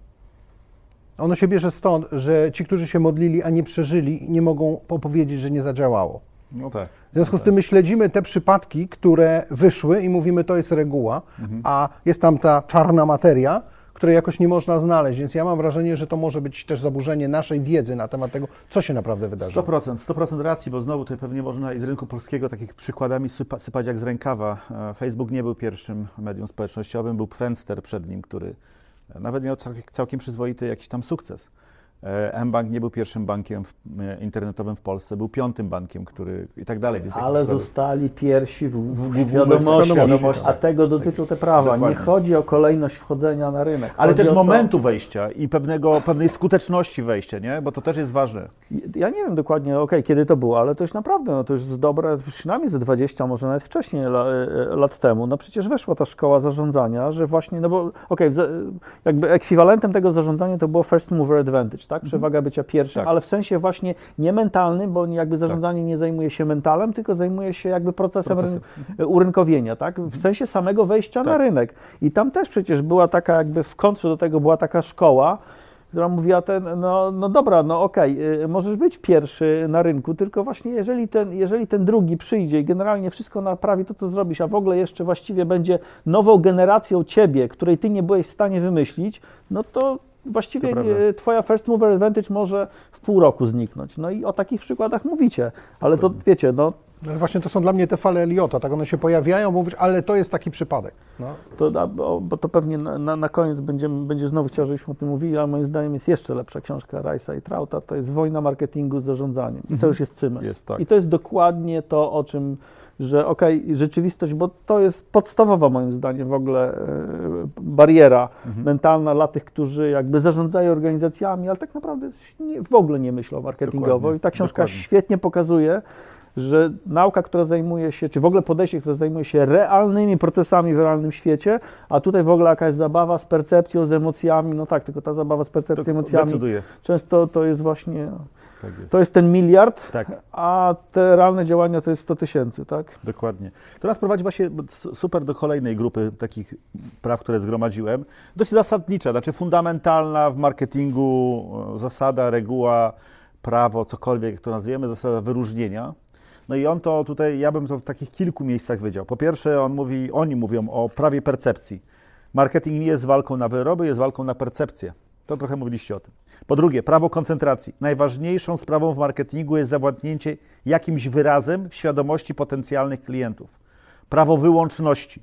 Speaker 3: Ono się bierze stąd, że ci, którzy się modlili, a nie przeżyli, nie mogą opowiedzieć, że nie zadziałało.
Speaker 2: No tak.
Speaker 3: W związku z tym my śledzimy te przypadki, które wyszły i mówimy, to jest reguła, a jest tam ta czarna materia, której jakoś nie można znaleźć. Więc ja mam wrażenie, że to może być też zaburzenie naszej wiedzy na temat tego, co się naprawdę wydarzyło.
Speaker 2: 100%, 100% racji, bo znowu tutaj pewnie można i z rynku polskiego takich przykładami sypa, sypać jak z rękawa. E, Facebook nie był pierwszym medium społecznościowym, był Friendster przed nim, który nawet miał całkiem przyzwoity jakiś tam sukces. E, mBank nie był pierwszym bankiem e, internetowym w Polsce, był piątym bankiem, który i tak dalej.
Speaker 4: Ale zostali pierwsi w, w,
Speaker 2: w
Speaker 4: świadomości. a tego dotyczą te prawa.
Speaker 2: Dokładnie.
Speaker 4: Nie chodzi o kolejność wchodzenia na rynek.
Speaker 2: Ale
Speaker 4: chodzi
Speaker 2: też
Speaker 4: o to-
Speaker 2: momentu wejścia i pewnego, pewnej skuteczności wejścia, nie? Bo to też jest ważne.
Speaker 4: Ja nie wiem dokładnie, okej, kiedy to było, ale to już naprawdę, no to już z dobre, przynajmniej ze 20, może nawet wcześniej la, e, lat temu, no przecież weszła ta szkoła zarządzania, że właśnie, no bo za- jakby ekwiwalentem tego zarządzania to było first mover advantage, tak? tak? Przewaga bycia pierwszym,
Speaker 2: Tak.
Speaker 4: ale w sensie właśnie nie mentalnym, bo jakby zarządzanie nie zajmuje się mentalem, tylko zajmuje się jakby procesem,
Speaker 2: Procesem.
Speaker 4: ryn- urynkowienia, tak? W sensie samego wejścia na
Speaker 2: Tak.
Speaker 4: rynek. I tam też przecież była taka jakby w kontrze do tego była taka szkoła, która mówiła ten, no, no dobra, no okej, y, możesz być pierwszy na rynku, tylko właśnie jeżeli ten, jeżeli ten drugi przyjdzie i generalnie wszystko naprawi to, co zrobisz, a w ogóle jeszcze właściwie będzie nową generacją ciebie, której ty nie byłeś w stanie wymyślić, no to właściwie y, twoja first mover advantage może w pół roku zniknąć. No i o takich przykładach mówicie, ale to wiecie, no
Speaker 3: No ale właśnie to są dla mnie te fale Eliota, tak one się pojawiają, mówisz, ale to jest taki przypadek. No.
Speaker 4: To, bo, bo to pewnie na, na, na koniec będziemy, będzie znowu chciał, żebyśmy o tym mówili, ale moim zdaniem jest jeszcze lepsza książka Rice'a i Trauta, to jest Wojna marketingu z zarządzaniem. I to już jest cymes.
Speaker 2: Jest, tak.
Speaker 4: I to jest dokładnie to, o czym, że okej, rzeczywistość, bo to jest podstawowa moim zdaniem w ogóle e, bariera
Speaker 2: Mhm.
Speaker 4: mentalna dla tych, którzy jakby zarządzają organizacjami, ale tak naprawdę nie, w ogóle nie myślą marketingowo.
Speaker 2: Dokładnie,
Speaker 4: I ta książka
Speaker 2: dokładnie.
Speaker 4: świetnie pokazuje, że nauka, która zajmuje się, czy w ogóle podejście, które zajmuje się realnymi procesami w realnym świecie, a tutaj w ogóle jakaś zabawa z percepcją, z emocjami, no tak, tylko ta zabawa z percepcją,
Speaker 2: To
Speaker 4: emocjami,
Speaker 2: decyduje.
Speaker 4: często to jest właśnie,
Speaker 2: Tak jest.
Speaker 4: to jest ten miliard,
Speaker 2: Tak.
Speaker 4: a te realne działania to jest 100 tysięcy, tak?
Speaker 2: Dokładnie. To nas prowadzi właśnie su- super do kolejnej grupy takich praw, które zgromadziłem. Dość zasadnicza, znaczy fundamentalna w marketingu e, zasada, reguła, prawo, cokolwiek jak to nazwiemy, zasada wyróżnienia. No i on to tutaj, ja bym to w takich kilku miejscach wydział. Po pierwsze, on mówi, oni mówią o prawie percepcji. Marketing nie jest walką na wyroby, jest walką na percepcję. To trochę mówiliście o tym. Po drugie, prawo koncentracji. Najważniejszą sprawą w marketingu jest zawładnięcie jakimś wyrazem w świadomości potencjalnych klientów. Prawo wyłączności.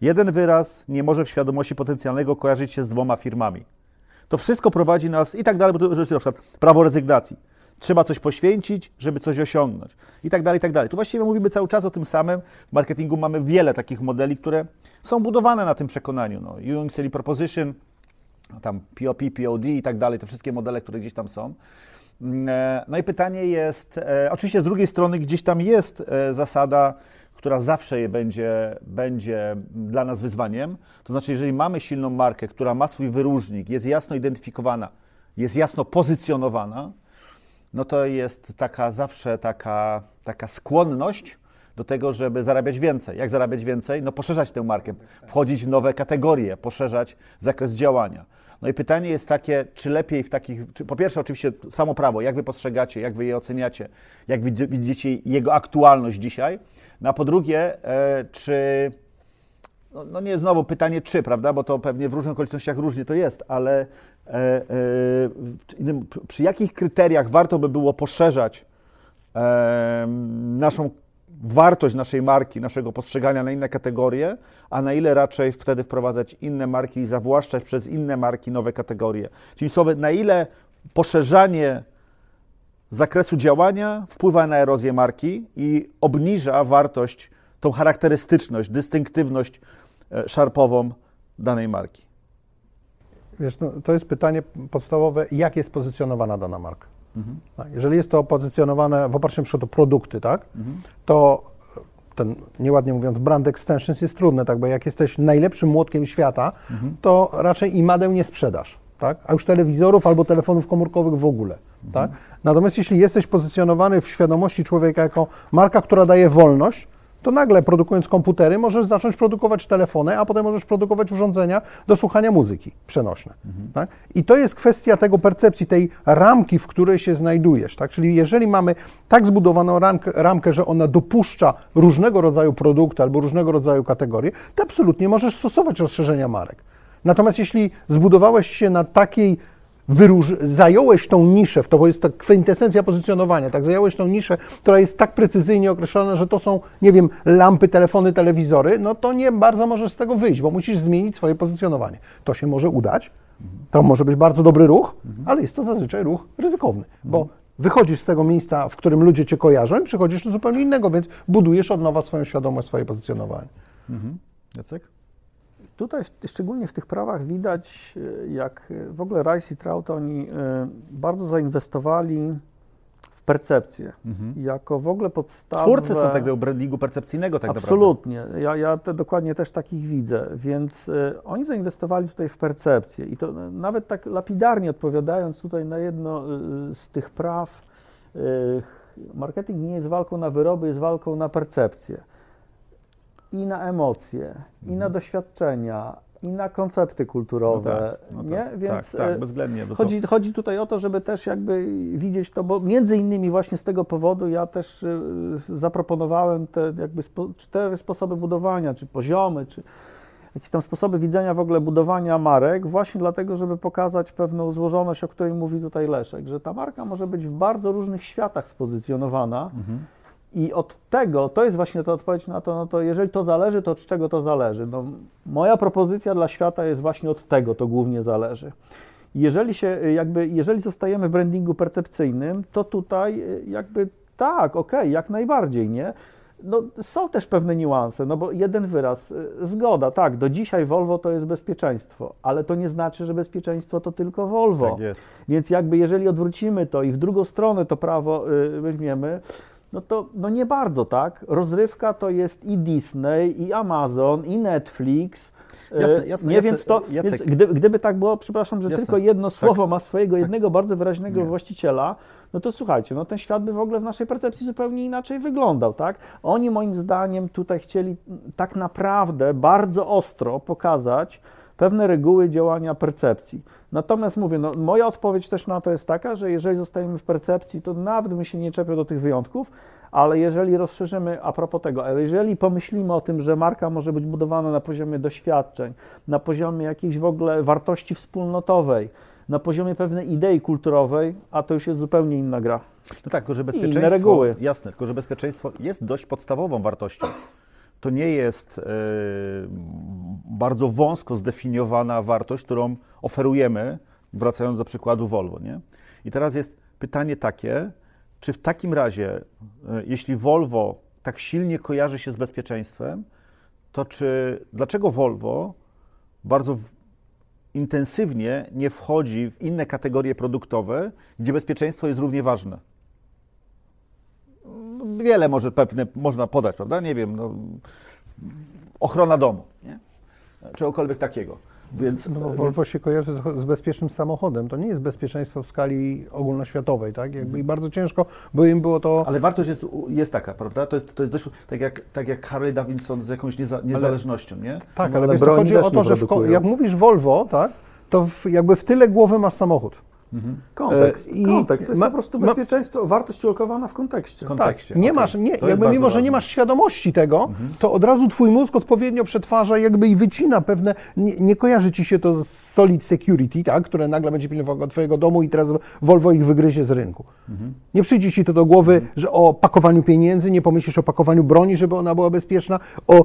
Speaker 2: Jeden wyraz nie może w świadomości potencjalnego kojarzyć się z dwoma firmami. To wszystko prowadzi nas i tak dalej, bo to na przykład prawo rezygnacji. Trzeba coś poświęcić, żeby coś osiągnąć. I tak dalej, i tak dalej. Tu właściwie mówimy cały czas o tym samym. W marketingu mamy wiele takich modeli, które są budowane na tym przekonaniu. No, Selling Proposition, tam POP, POD i tak dalej, te wszystkie modele, które gdzieś tam są. Mm, e, No i pytanie jest, e, oczywiście z drugiej strony gdzieś tam jest e, zasada, która zawsze będzie, będzie dla nas wyzwaniem. To znaczy, jeżeli mamy silną markę, która ma swój wyróżnik, jest jasno identyfikowana, jest jasno pozycjonowana, no to jest taka zawsze taka, taka skłonność do tego, żeby zarabiać więcej. Jak zarabiać więcej? No poszerzać tę markę, wchodzić w nowe kategorie, poszerzać zakres działania. No i pytanie jest takie, czy lepiej w takich, czy po pierwsze oczywiście samo prawo, jak wy postrzegacie, jak wy je oceniacie, jak widzi- widzicie jego aktualność dzisiaj, no a po drugie, e, czy no, no nie znowu pytanie czy, prawda, bo to pewnie w różnych okolicznościach różnie to jest, ale e, e, przy jakich kryteriach warto by było poszerzać naszą wartość naszej marki, naszego postrzegania na inne kategorie, a na ile raczej wtedy wprowadzać inne marki i zawłaszczać przez inne marki nowe kategorie. Czyli słowy, na ile poszerzanie zakresu działania wpływa na erozję marki i obniża wartość, tą charakterystyczność, dystynktywność e, szarpową danej marki.
Speaker 3: Wiesz, no, to jest pytanie podstawowe, jak jest pozycjonowana dana marka. Tak, jeżeli jest to pozycjonowane w oparciu o produkty, tak, to ten, nieładnie mówiąc, brand extensions jest trudne, tak, bo jak jesteś najlepszym młotkiem świata, to raczej imadeł nie sprzedasz, tak, a już telewizorów albo telefonów komórkowych w ogóle, tak. Natomiast jeśli jesteś pozycjonowany w świadomości człowieka jako marka, która daje wolność, to nagle produkując komputery możesz zacząć produkować telefony, a potem możesz produkować urządzenia do słuchania muzyki przenośne. Tak? I to jest kwestia tego percepcji, tej ramki, w której się znajdujesz. Tak? Czyli jeżeli mamy tak zbudowaną ramkę, ramkę, że ona dopuszcza różnego rodzaju produkty albo różnego rodzaju kategorie, to absolutnie możesz stosować rozszerzenia marek. Natomiast jeśli zbudowałeś się na takiej wyróż... zająłeś tą niszę, to jest ta kwintesencja pozycjonowania, tak, zająłeś tą niszę, która jest tak precyzyjnie określona, że to są, nie wiem, lampy, telefony, telewizory, no to nie bardzo możesz z tego wyjść, bo musisz zmienić swoje pozycjonowanie. To się może udać, to może być bardzo dobry ruch, ale jest to zazwyczaj ruch ryzykowny, bo wychodzisz z tego miejsca, w którym ludzie cię kojarzą i przychodzisz do zupełnie innego, więc budujesz od nowa swoją świadomość, swoje pozycjonowanie.
Speaker 2: Jacek?
Speaker 4: Tutaj szczególnie w tych prawach widać, e, jak e, w ogóle Rice i Trout, oni e, bardzo zainwestowali w percepcję, jako w ogóle podstawę.
Speaker 2: Twórcy są tego brandingu percepcyjnego tak
Speaker 4: Absolutnie. Ja, ja te, dokładnie też takich widzę, więc oni zainwestowali tutaj w percepcję. I to nawet tak lapidarnie odpowiadając tutaj na jedno z tych praw, marketing nie jest walką na wyroby, jest walką na percepcję i na emocje, i na doświadczenia, i na koncepty kulturowe,
Speaker 2: No tak, no
Speaker 4: nie?
Speaker 2: tak,
Speaker 4: Więc
Speaker 2: tak, tak,
Speaker 4: e,
Speaker 2: bezwzględnie. bo to-
Speaker 4: chodzi, chodzi tutaj o to, żeby też jakby widzieć to, bo między innymi właśnie z tego powodu ja też e, zaproponowałem te jakby spo, cztery sposoby budowania, czy poziomy, czy jakieś tam sposoby widzenia w ogóle budowania marek, właśnie dlatego, żeby pokazać pewną złożoność, o której mówi tutaj Leszek, że ta marka może być w bardzo różnych światach spozycjonowana.
Speaker 2: Mhm.
Speaker 4: I od tego, to jest właśnie ta odpowiedź na to, no to jeżeli to zależy, to od czego to zależy? No, moja propozycja dla świata jest właśnie od tego, to głównie zależy. Jeżeli się, y, jakby, jeżeli zostajemy w brandingu percepcyjnym, to tutaj y, jakby tak, okej, jak najbardziej, nie? No, są też pewne niuanse, no bo jeden wyraz, y, zgoda, tak, do dzisiaj Volvo to jest bezpieczeństwo, ale to nie znaczy, że bezpieczeństwo to tylko Volvo.
Speaker 2: Tak jest.
Speaker 4: Więc jakby jeżeli odwrócimy to i w drugą stronę to prawo y, weźmiemy, no to no nie bardzo, tak? Rozrywka to jest i Disney, i Amazon, i Netflix. y,
Speaker 2: Jasne, jasne,
Speaker 4: nie,
Speaker 2: jasne.
Speaker 4: więc to,
Speaker 2: Jacek.
Speaker 4: więc gdy, gdyby tak było, przepraszam, że
Speaker 2: Jasne.
Speaker 4: tylko jedno
Speaker 2: Tak.
Speaker 4: słowo ma swojego jednego bardzo wyraźnego
Speaker 2: Nie.
Speaker 4: właściciela, no to słuchajcie, no ten świat by w ogóle w naszej percepcji zupełnie inaczej wyglądał, tak? Oni moim zdaniem tutaj chcieli tak naprawdę bardzo ostro pokazać pewne reguły działania percepcji. Natomiast mówię, no, moja odpowiedź też na to jest taka, że jeżeli zostajemy w percepcji, to nawet bym się nie czepiał do tych wyjątków, ale jeżeli rozszerzymy, a propos tego, ale jeżeli pomyślimy o tym, że marka może być budowana na poziomie doświadczeń, na poziomie jakiejś w ogóle wartości wspólnotowej, na poziomie pewnej idei kulturowej, a to już jest zupełnie inna gra.
Speaker 2: No tak, tylko że
Speaker 4: inne
Speaker 2: bezpieczeństwo,
Speaker 4: reguły.
Speaker 2: jasne, tylko że bezpieczeństwo jest dość podstawową wartością. To nie jest e, bardzo wąsko zdefiniowana wartość, którą oferujemy, wracając do przykładu Volvo. Nie? I teraz jest pytanie takie, czy w takim razie, e, jeśli Volvo tak silnie kojarzy się z bezpieczeństwem, to czy dlaczego Volvo bardzo intensywnie nie wchodzi w inne kategorie produktowe, gdzie bezpieczeństwo jest równie ważne? Wiele może pewne można podać, prawda? Nie wiem, no, ochrona domu, nie? Czegokolwiek takiego. Więc,
Speaker 3: No, bo
Speaker 2: więc
Speaker 3: Volvo się kojarzy z, z bezpiecznym samochodem. To nie jest bezpieczeństwo w skali ogólnoświatowej, tak? Jakby I bardzo ciężko, bo im było to...
Speaker 2: ale wartość jest, jest taka, prawda? To jest, to jest dość, tak jak, tak jak Harley Davidson z jakąś nieza, niezależnością, nie?
Speaker 3: Tak,
Speaker 4: No,
Speaker 3: ale,
Speaker 4: ale
Speaker 3: wiesz, chodzi o to, że w, jak mówisz Volvo, tak? To w, jakby w tyle głowy masz samochód.
Speaker 4: Kontekst,
Speaker 3: E,
Speaker 4: kontekst to jest
Speaker 3: ma-
Speaker 4: po prostu
Speaker 3: ma-
Speaker 4: bezpieczeństwo, wartość ulokowana w kontekście.
Speaker 2: Kon- kontekście,
Speaker 3: Tak, nie
Speaker 2: okej.
Speaker 3: masz, nie, jakby mimo, że
Speaker 2: ważne.
Speaker 3: nie masz świadomości tego, to od razu twój mózg odpowiednio przetwarza jakby i wycina pewne, nie, nie kojarzy ci się to z solid security, tak, które nagle będzie pilnowało twojego domu i teraz Volvo ich wygryzie z rynku. Nie przyjdzie ci to do głowy, że o pakowaniu pieniędzy, nie pomyślisz o pakowaniu broni, żeby ona była bezpieczna, o e,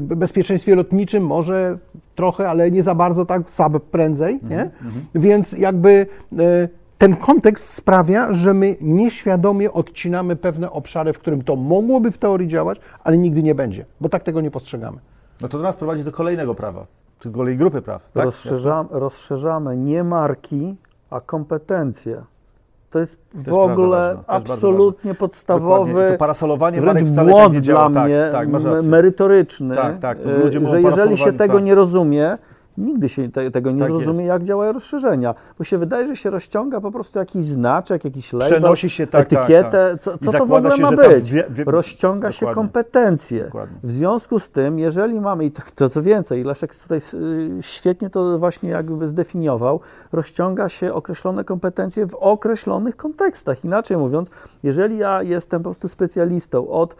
Speaker 3: bezpieczeństwie lotniczym może trochę, ale nie za bardzo, tak, sab prędzej, nie? Więc jakby e, ten kontekst sprawia, że my nieświadomie odcinamy pewne obszary, w którym to mogłoby w teorii działać, ale nigdy nie będzie, bo tak tego nie postrzegamy.
Speaker 2: No to do nas prowadzi do kolejnego prawa, czy kolejnej grupy praw, tak?
Speaker 4: Rozszerzam, rozszerzamy nie marki, a kompetencje. To jest w
Speaker 2: Też
Speaker 4: ogóle absolutnie
Speaker 2: Dokładnie.
Speaker 4: podstawowy
Speaker 2: To parasolowanie
Speaker 4: wręcz
Speaker 2: wcale tak
Speaker 4: błąd
Speaker 2: nie działa.
Speaker 4: dla
Speaker 2: Tak,
Speaker 4: mnie,
Speaker 2: tak, rację.
Speaker 4: merytoryczny,
Speaker 2: Tak, tak, to
Speaker 4: y,
Speaker 2: ludzie
Speaker 4: że jeżeli się tego
Speaker 2: tak.
Speaker 4: nie rozumie, nigdy się te, tego nie
Speaker 2: Tak
Speaker 4: zrozumie,
Speaker 2: jest.
Speaker 4: jak działają rozszerzenia. Bo się wydaje, że się rozciąga po prostu jakiś znaczek, jakiś label,
Speaker 2: Przenosi się, tak, tak,
Speaker 4: etykietę.
Speaker 2: tak.
Speaker 4: Co,
Speaker 2: I
Speaker 4: co to w ogóle
Speaker 2: się,
Speaker 4: ma być?
Speaker 2: wie- wie-
Speaker 4: Rozciąga się
Speaker 2: Dokładnie.
Speaker 4: kompetencje.
Speaker 2: Dokładnie.
Speaker 4: W związku z tym, jeżeli mamy, i to, to co więcej, Leszek tutaj y, świetnie to właśnie jakby zdefiniował, rozciąga się określone kompetencje w określonych kontekstach. Inaczej mówiąc, jeżeli ja jestem po prostu specjalistą od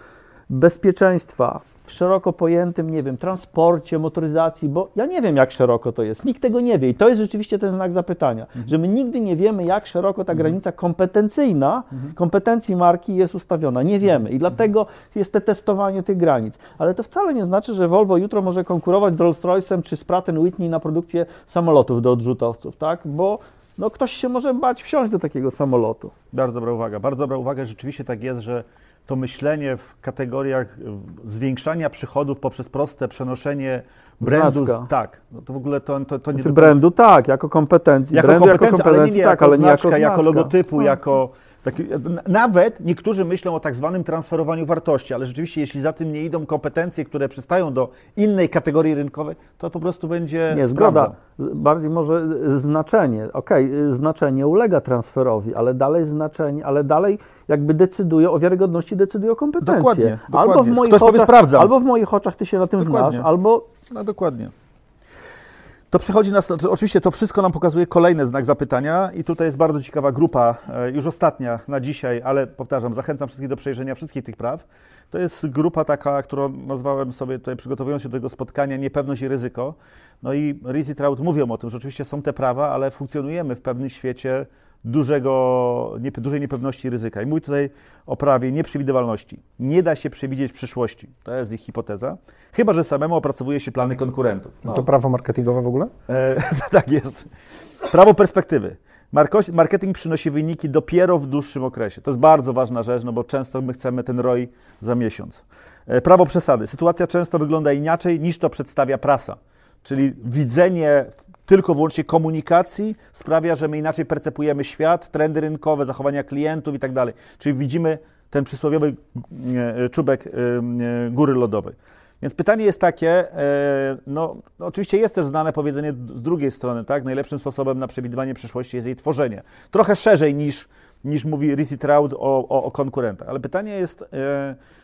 Speaker 4: bezpieczeństwa w szeroko pojętym, nie wiem, transporcie, motoryzacji, bo ja nie wiem, jak szeroko to jest. Nikt tego nie wie. I to jest rzeczywiście ten znak zapytania, że my nigdy nie wiemy, jak szeroko ta granica kompetencyjna, kompetencji marki jest ustawiona. Nie wiemy. I dlatego jest te testowanie tych granic. Ale to wcale nie znaczy, że Volvo jutro może konkurować z Rolls-Royce'em czy z Pratt Whitney na produkcję samolotów do odrzutowców, tak? Bo no, ktoś się może bać wsiąść do takiego samolotu.
Speaker 2: Bardzo dobra uwaga. Bardzo dobra uwaga. Rzeczywiście tak jest, że to myślenie w kategoriach zwiększania przychodów poprzez proste przenoszenie brandu,
Speaker 4: Znaczka.
Speaker 2: tak, no to w ogóle to, to, to nie
Speaker 4: Czy
Speaker 2: końca-
Speaker 4: brandu tak, jako kompetencji.
Speaker 2: Jako
Speaker 4: brandu
Speaker 2: kompetencja, ale nie, nie
Speaker 4: tak,
Speaker 2: jako
Speaker 4: ale nie
Speaker 2: znaczka,
Speaker 4: jako,
Speaker 2: jako
Speaker 4: znaczka.
Speaker 2: logotypu,
Speaker 4: Tak.
Speaker 2: jako... Taki, nawet niektórzy myślą o tak zwanym transferowaniu wartości, ale rzeczywiście, jeśli za tym nie idą kompetencje, które przystają do innej kategorii rynkowej, to po prostu będzie.
Speaker 4: Nie, zgoda. Bardziej może znaczenie. Okej, okay, znaczenie ulega transferowi, ale dalej znaczenie, ale dalej jakby decyduje o wiarygodności, decyduje o kompetencje.
Speaker 2: Dokładnie. dokładnie.
Speaker 4: Albo w moich
Speaker 2: Ktoś
Speaker 4: oczach, albo w moich oczach ty się na tym dokładnie. znasz, albo.
Speaker 2: No dokładnie. To przechodzi nas, oczywiście to wszystko nam pokazuje kolejny znak zapytania i tutaj jest bardzo ciekawa grupa, e, już ostatnia na dzisiaj, ale powtarzam, zachęcam wszystkich do przejrzenia wszystkich tych praw. To jest grupa taka, którą nazwałem sobie tutaj przygotowując się do tego spotkania niepewność i ryzyko. No i Riz i Traut mówią o tym, że oczywiście są te prawa, ale funkcjonujemy w pewnym świecie dużego, nie, dużej niepewności i ryzyka. I mówię tutaj o prawie nieprzewidywalności. Nie da się przewidzieć przyszłości. To jest ich hipoteza. Chyba, że samemu opracowuje się plany konkurentów.
Speaker 3: No. To prawo marketingowe w ogóle? E,
Speaker 2: tak jest. Prawo perspektywy. Marketing przynosi wyniki dopiero w dłuższym okresie. To jest bardzo ważna rzecz, no bo często my chcemy ten ROI za miesiąc. E, prawo przesady. Sytuacja często wygląda inaczej niż to przedstawia prasa. Czyli widzenie tylko wyłącznie komunikacji sprawia, że my inaczej percepujemy świat, trendy rynkowe, zachowania klientów i tak dalej. Czyli widzimy ten przysłowiowy e, czubek e, e, góry lodowej. Więc pytanie jest takie, no, no, oczywiście jest też znane powiedzenie z drugiej strony, tak? Najlepszym sposobem na przewidywanie przyszłości jest jej tworzenie. Trochę szerzej niż, niż mówi Rizzy Traud o, o, o, konkurentach. Ale pytanie jest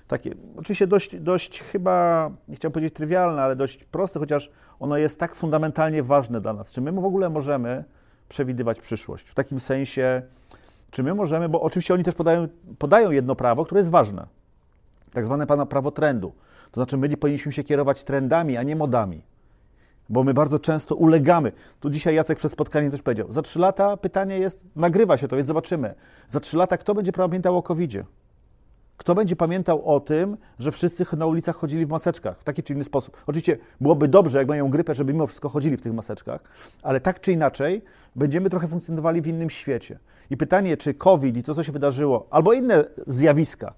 Speaker 2: takie, oczywiście dość, dość chyba, nie chciałbym powiedzieć trywialne, ale dość proste, chociaż ono jest tak fundamentalnie ważne dla nas. Czy my w ogóle możemy przewidywać przyszłość? W takim sensie, czy my możemy, bo oczywiście oni też podają, podają jedno prawo, które jest ważne, tak zwane prawo trendu. To znaczy, my nie powinniśmy się kierować trendami, a nie modami, bo my bardzo często ulegamy. Tu dzisiaj Jacek przed spotkaniem też powiedział, za trzy lata pytanie jest, nagrywa się to, więc zobaczymy. Za trzy lata kto będzie pamiętał o COVID-zie? Kto będzie pamiętał o tym, że wszyscy na ulicach chodzili w maseczkach w taki czy inny sposób? Oczywiście byłoby dobrze, jak mają grypę, żeby mimo wszystko chodzili w tych maseczkach, ale tak czy inaczej będziemy trochę funkcjonowali w innym świecie. I pytanie, czy COVID i to, co się wydarzyło, albo inne zjawiska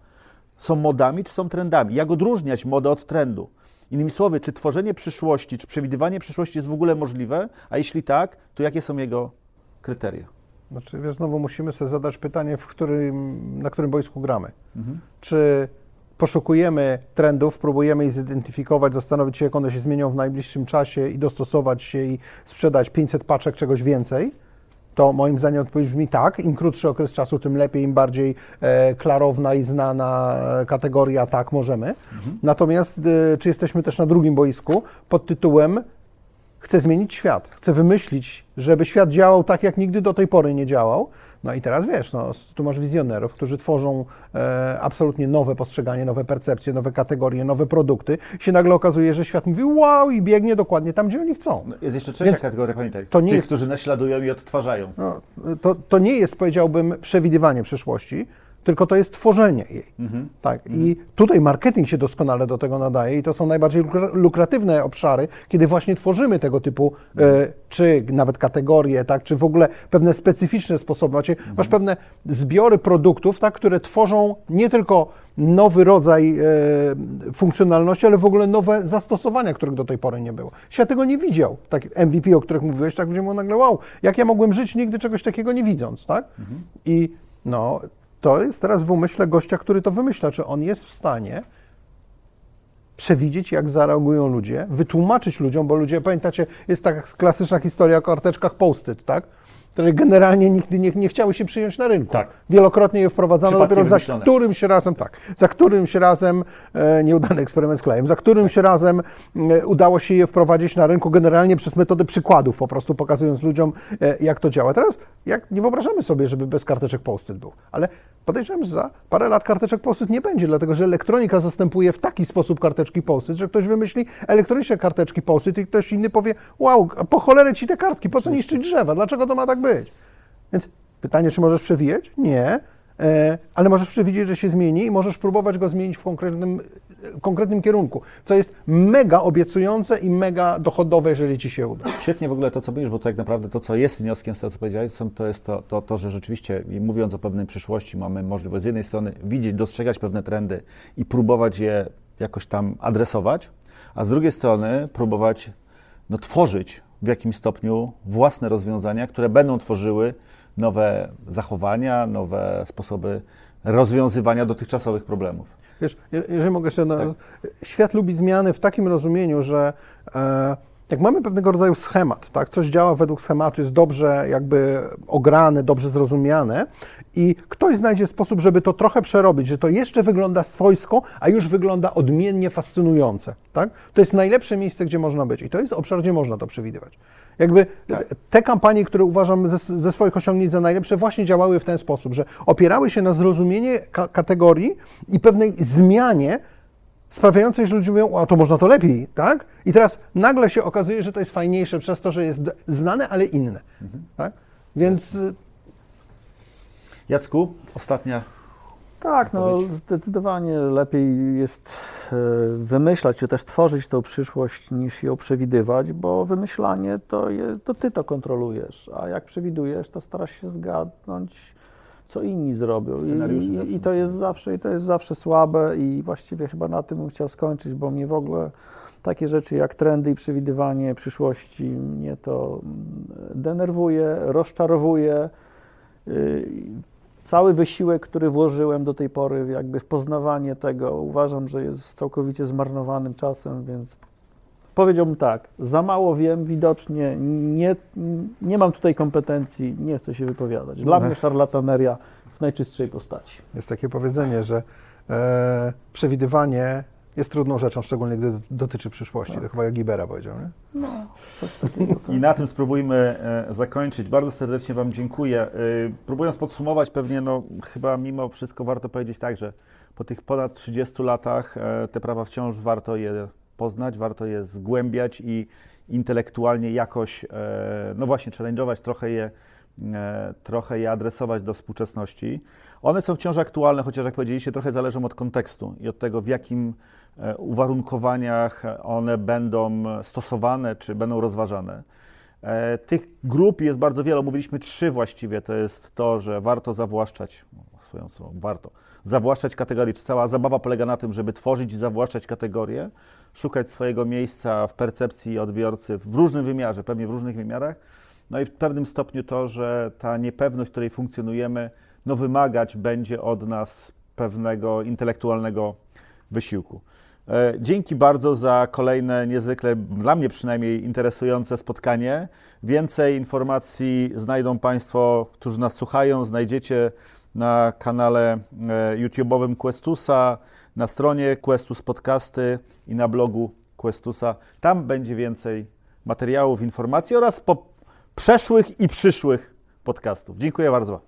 Speaker 2: są modami, czy są trendami? Jak odróżniać modę od trendu? Innymi słowy, czy tworzenie przyszłości, czy przewidywanie przyszłości jest w ogóle możliwe? A jeśli tak, to jakie są jego kryteria?
Speaker 3: Znaczy, wiesz, znowu musimy sobie zadać pytanie, w którym, na którym boisku gramy. Mhm. Czy poszukujemy trendów, próbujemy ich zidentyfikować, zastanowić się, jak one się zmienią w najbliższym czasie i dostosować się i sprzedać 500 paczek czegoś więcej, to moim zdaniem odpowiedź brzmi tak. Im krótszy okres czasu, tym lepiej, im bardziej e, klarowna i znana e, kategoria, tak, możemy. Mhm. Natomiast e, czy jesteśmy też na drugim boisku pod tytułem chce zmienić świat, chce wymyślić, żeby świat działał tak, jak nigdy do tej pory nie działał. No i teraz wiesz, no, tu masz wizjonerów, którzy tworzą e, absolutnie nowe postrzeganie, nowe percepcje, nowe kategorie, nowe produkty. się nagle okazuje, że świat mówi wow i biegnie dokładnie tam, gdzie oni chcą.
Speaker 2: No, jest jeszcze trzecia Więc kategoria, pamiętaj, to nie tych, jest, którzy naśladują i odtwarzają.
Speaker 3: No, to, to nie jest, powiedziałbym, przewidywanie przyszłości, tylko to jest tworzenie jej. Mhm. Tak? Mhm. I tutaj marketing się doskonale do tego nadaje i to są najbardziej lukratywne obszary, kiedy właśnie tworzymy tego typu, e, czy nawet kategorie, tak? czy w ogóle pewne specyficzne sposoby. Macie, mhm. Masz pewne zbiory produktów, tak? które tworzą nie tylko nowy rodzaj e, funkcjonalności, ale w ogóle nowe zastosowania, których do tej pory nie było. Świat tego nie widział. Tak MVP, o których mówiłeś, tak ludzie mówią nagle, wow, jak ja mogłem żyć nigdy czegoś takiego nie widząc, tak? Mhm. I no, to jest teraz w umyśle gościa, który to wymyśla, czy on jest w stanie przewidzieć, jak zareagują ludzie, wytłumaczyć ludziom, bo ludzie, pamiętacie, jest taka klasyczna historia o karteczkach post-it, tak? które generalnie nigdy nie, nie chciały się przyjąć na rynku. Tak. Wielokrotnie je wprowadzano, dopiero za którymś razem, tak, za którymś razem, e, nieudany eksperyment z klejem, za którymś tak. razem e, udało się je wprowadzić na rynku generalnie przez metodę przykładów, po prostu pokazując ludziom, e, jak to działa. Teraz jak nie wyobrażamy sobie, żeby bez karteczek post-it był, ale podejrzewam, że za parę lat karteczek post-it nie będzie, dlatego że elektronika zastępuje w taki sposób karteczki post-it, że ktoś wymyśli elektroniczne karteczki post-it i ktoś inny powie, wow, po cholerę ci te kartki, po co niszczyć drzewa, dlaczego to ma tak być? Więc pytanie, czy możesz przewijać? Nie, e, ale możesz przewidzieć, że się zmieni i możesz próbować go zmienić w konkretnym, konkretnym kierunku, co jest mega obiecujące i mega dochodowe, jeżeli ci się uda.
Speaker 2: Świetnie w ogóle to, co mówisz, bo tak naprawdę to, co jest wnioskiem z tego, co powiedziałeś, to jest to, to, to, że rzeczywiście, mówiąc o pewnej przyszłości, mamy możliwość z jednej strony widzieć, dostrzegać pewne trendy i próbować je jakoś tam adresować, a z drugiej strony próbować no, tworzyć w jakimś stopniu własne rozwiązania, które będą tworzyły nowe zachowania, nowe sposoby rozwiązywania dotychczasowych problemów.
Speaker 3: Wiesz, jeżeli mogę jeszcze, no, tak. świat lubi zmiany w takim rozumieniu, że e, jak mamy pewnego rodzaju schemat, tak, coś działa według schematu, jest dobrze jakby ograne, dobrze zrozumiane i ktoś znajdzie sposób, żeby to trochę przerobić, że to jeszcze wygląda swojsko, a już wygląda odmiennie fascynujące, tak? To jest najlepsze miejsce, gdzie można być i to jest obszar, gdzie można to przewidywać. Jakby tak. te kampanie, które uważam ze, ze, swoich osiągnięć za najlepsze, właśnie działały w ten sposób, że opierały się na zrozumienie ka kategorii i pewnej zmianie sprawiającej, że ludzie mówią, a to można to lepiej, tak? I teraz nagle się okazuje, że to jest fajniejsze przez to, że jest znane, ale inne, mhm. tak? Więc... Y,
Speaker 2: Jacku, ostatnia
Speaker 4: tak, no zdecydowanie lepiej jest e, wymyślać, czy też tworzyć tą przyszłość, niż ją przewidywać, bo wymyślanie to, je, to ty to kontrolujesz, a jak przewidujesz, to starasz się zgadnąć, co inni zrobią. I, i, I, to jest zawsze, i to jest zawsze słabe i właściwie chyba na tym bym chciał skończyć, bo mnie w ogóle takie rzeczy jak trendy i przewidywanie przyszłości mnie to mm, denerwuje, rozczarowuje. Cały wysiłek, który włożyłem do tej pory, jakby w poznawanie tego, uważam, że jest całkowicie zmarnowanym czasem, więc powiedziałbym tak, za mało wiem, widocznie nie, nie mam tutaj kompetencji, nie chcę się wypowiadać. Dla mnie szarlataneria w najczystszej postaci.
Speaker 3: Jest takie powiedzenie, że e, przewidywanie jest trudną rzeczą, szczególnie gdy dotyczy przyszłości. Tak. To chyba jak Gibera powiedział, nie? No,
Speaker 2: I na tym spróbujmy e, zakończyć. Bardzo serdecznie Wam dziękuję. E, próbując podsumować, pewnie no, chyba mimo wszystko warto powiedzieć tak, że po tych ponad 30 latach e, te prawa wciąż warto je poznać, warto je zgłębiać i intelektualnie jakoś, no właśnie, challenge'ować, trochę je, trochę je adresować do współczesności. One są wciąż aktualne, chociaż jak powiedzieliście, trochę zależą od kontekstu i od tego, w jakim E, uwarunkowaniach one będą stosowane czy będą rozważane. E, tych grup jest bardzo wiele, mówiliśmy trzy właściwie. To jest to, że warto zawłaszczać, swoją słową, warto zawłaszczać kategorie. Cała zabawa polega na tym, żeby tworzyć i zawłaszczać kategorie, szukać swojego miejsca w percepcji odbiorcy w różnym wymiarze, pewnie w różnych wymiarach. No i w pewnym stopniu to, że ta niepewność, w której funkcjonujemy, no wymagać będzie od nas pewnego intelektualnego wysiłku. E, dzięki bardzo za kolejne niezwykle, dla mnie przynajmniej, interesujące spotkanie. Więcej informacji znajdą Państwo, którzy nas słuchają, znajdziecie na kanale e, YouTube'owym Questusa, na stronie Questus Podcasty i na blogu Questusa. Tam będzie więcej materiałów, informacji oraz po przeszłych i przyszłych podcastów. Dziękuję bardzo.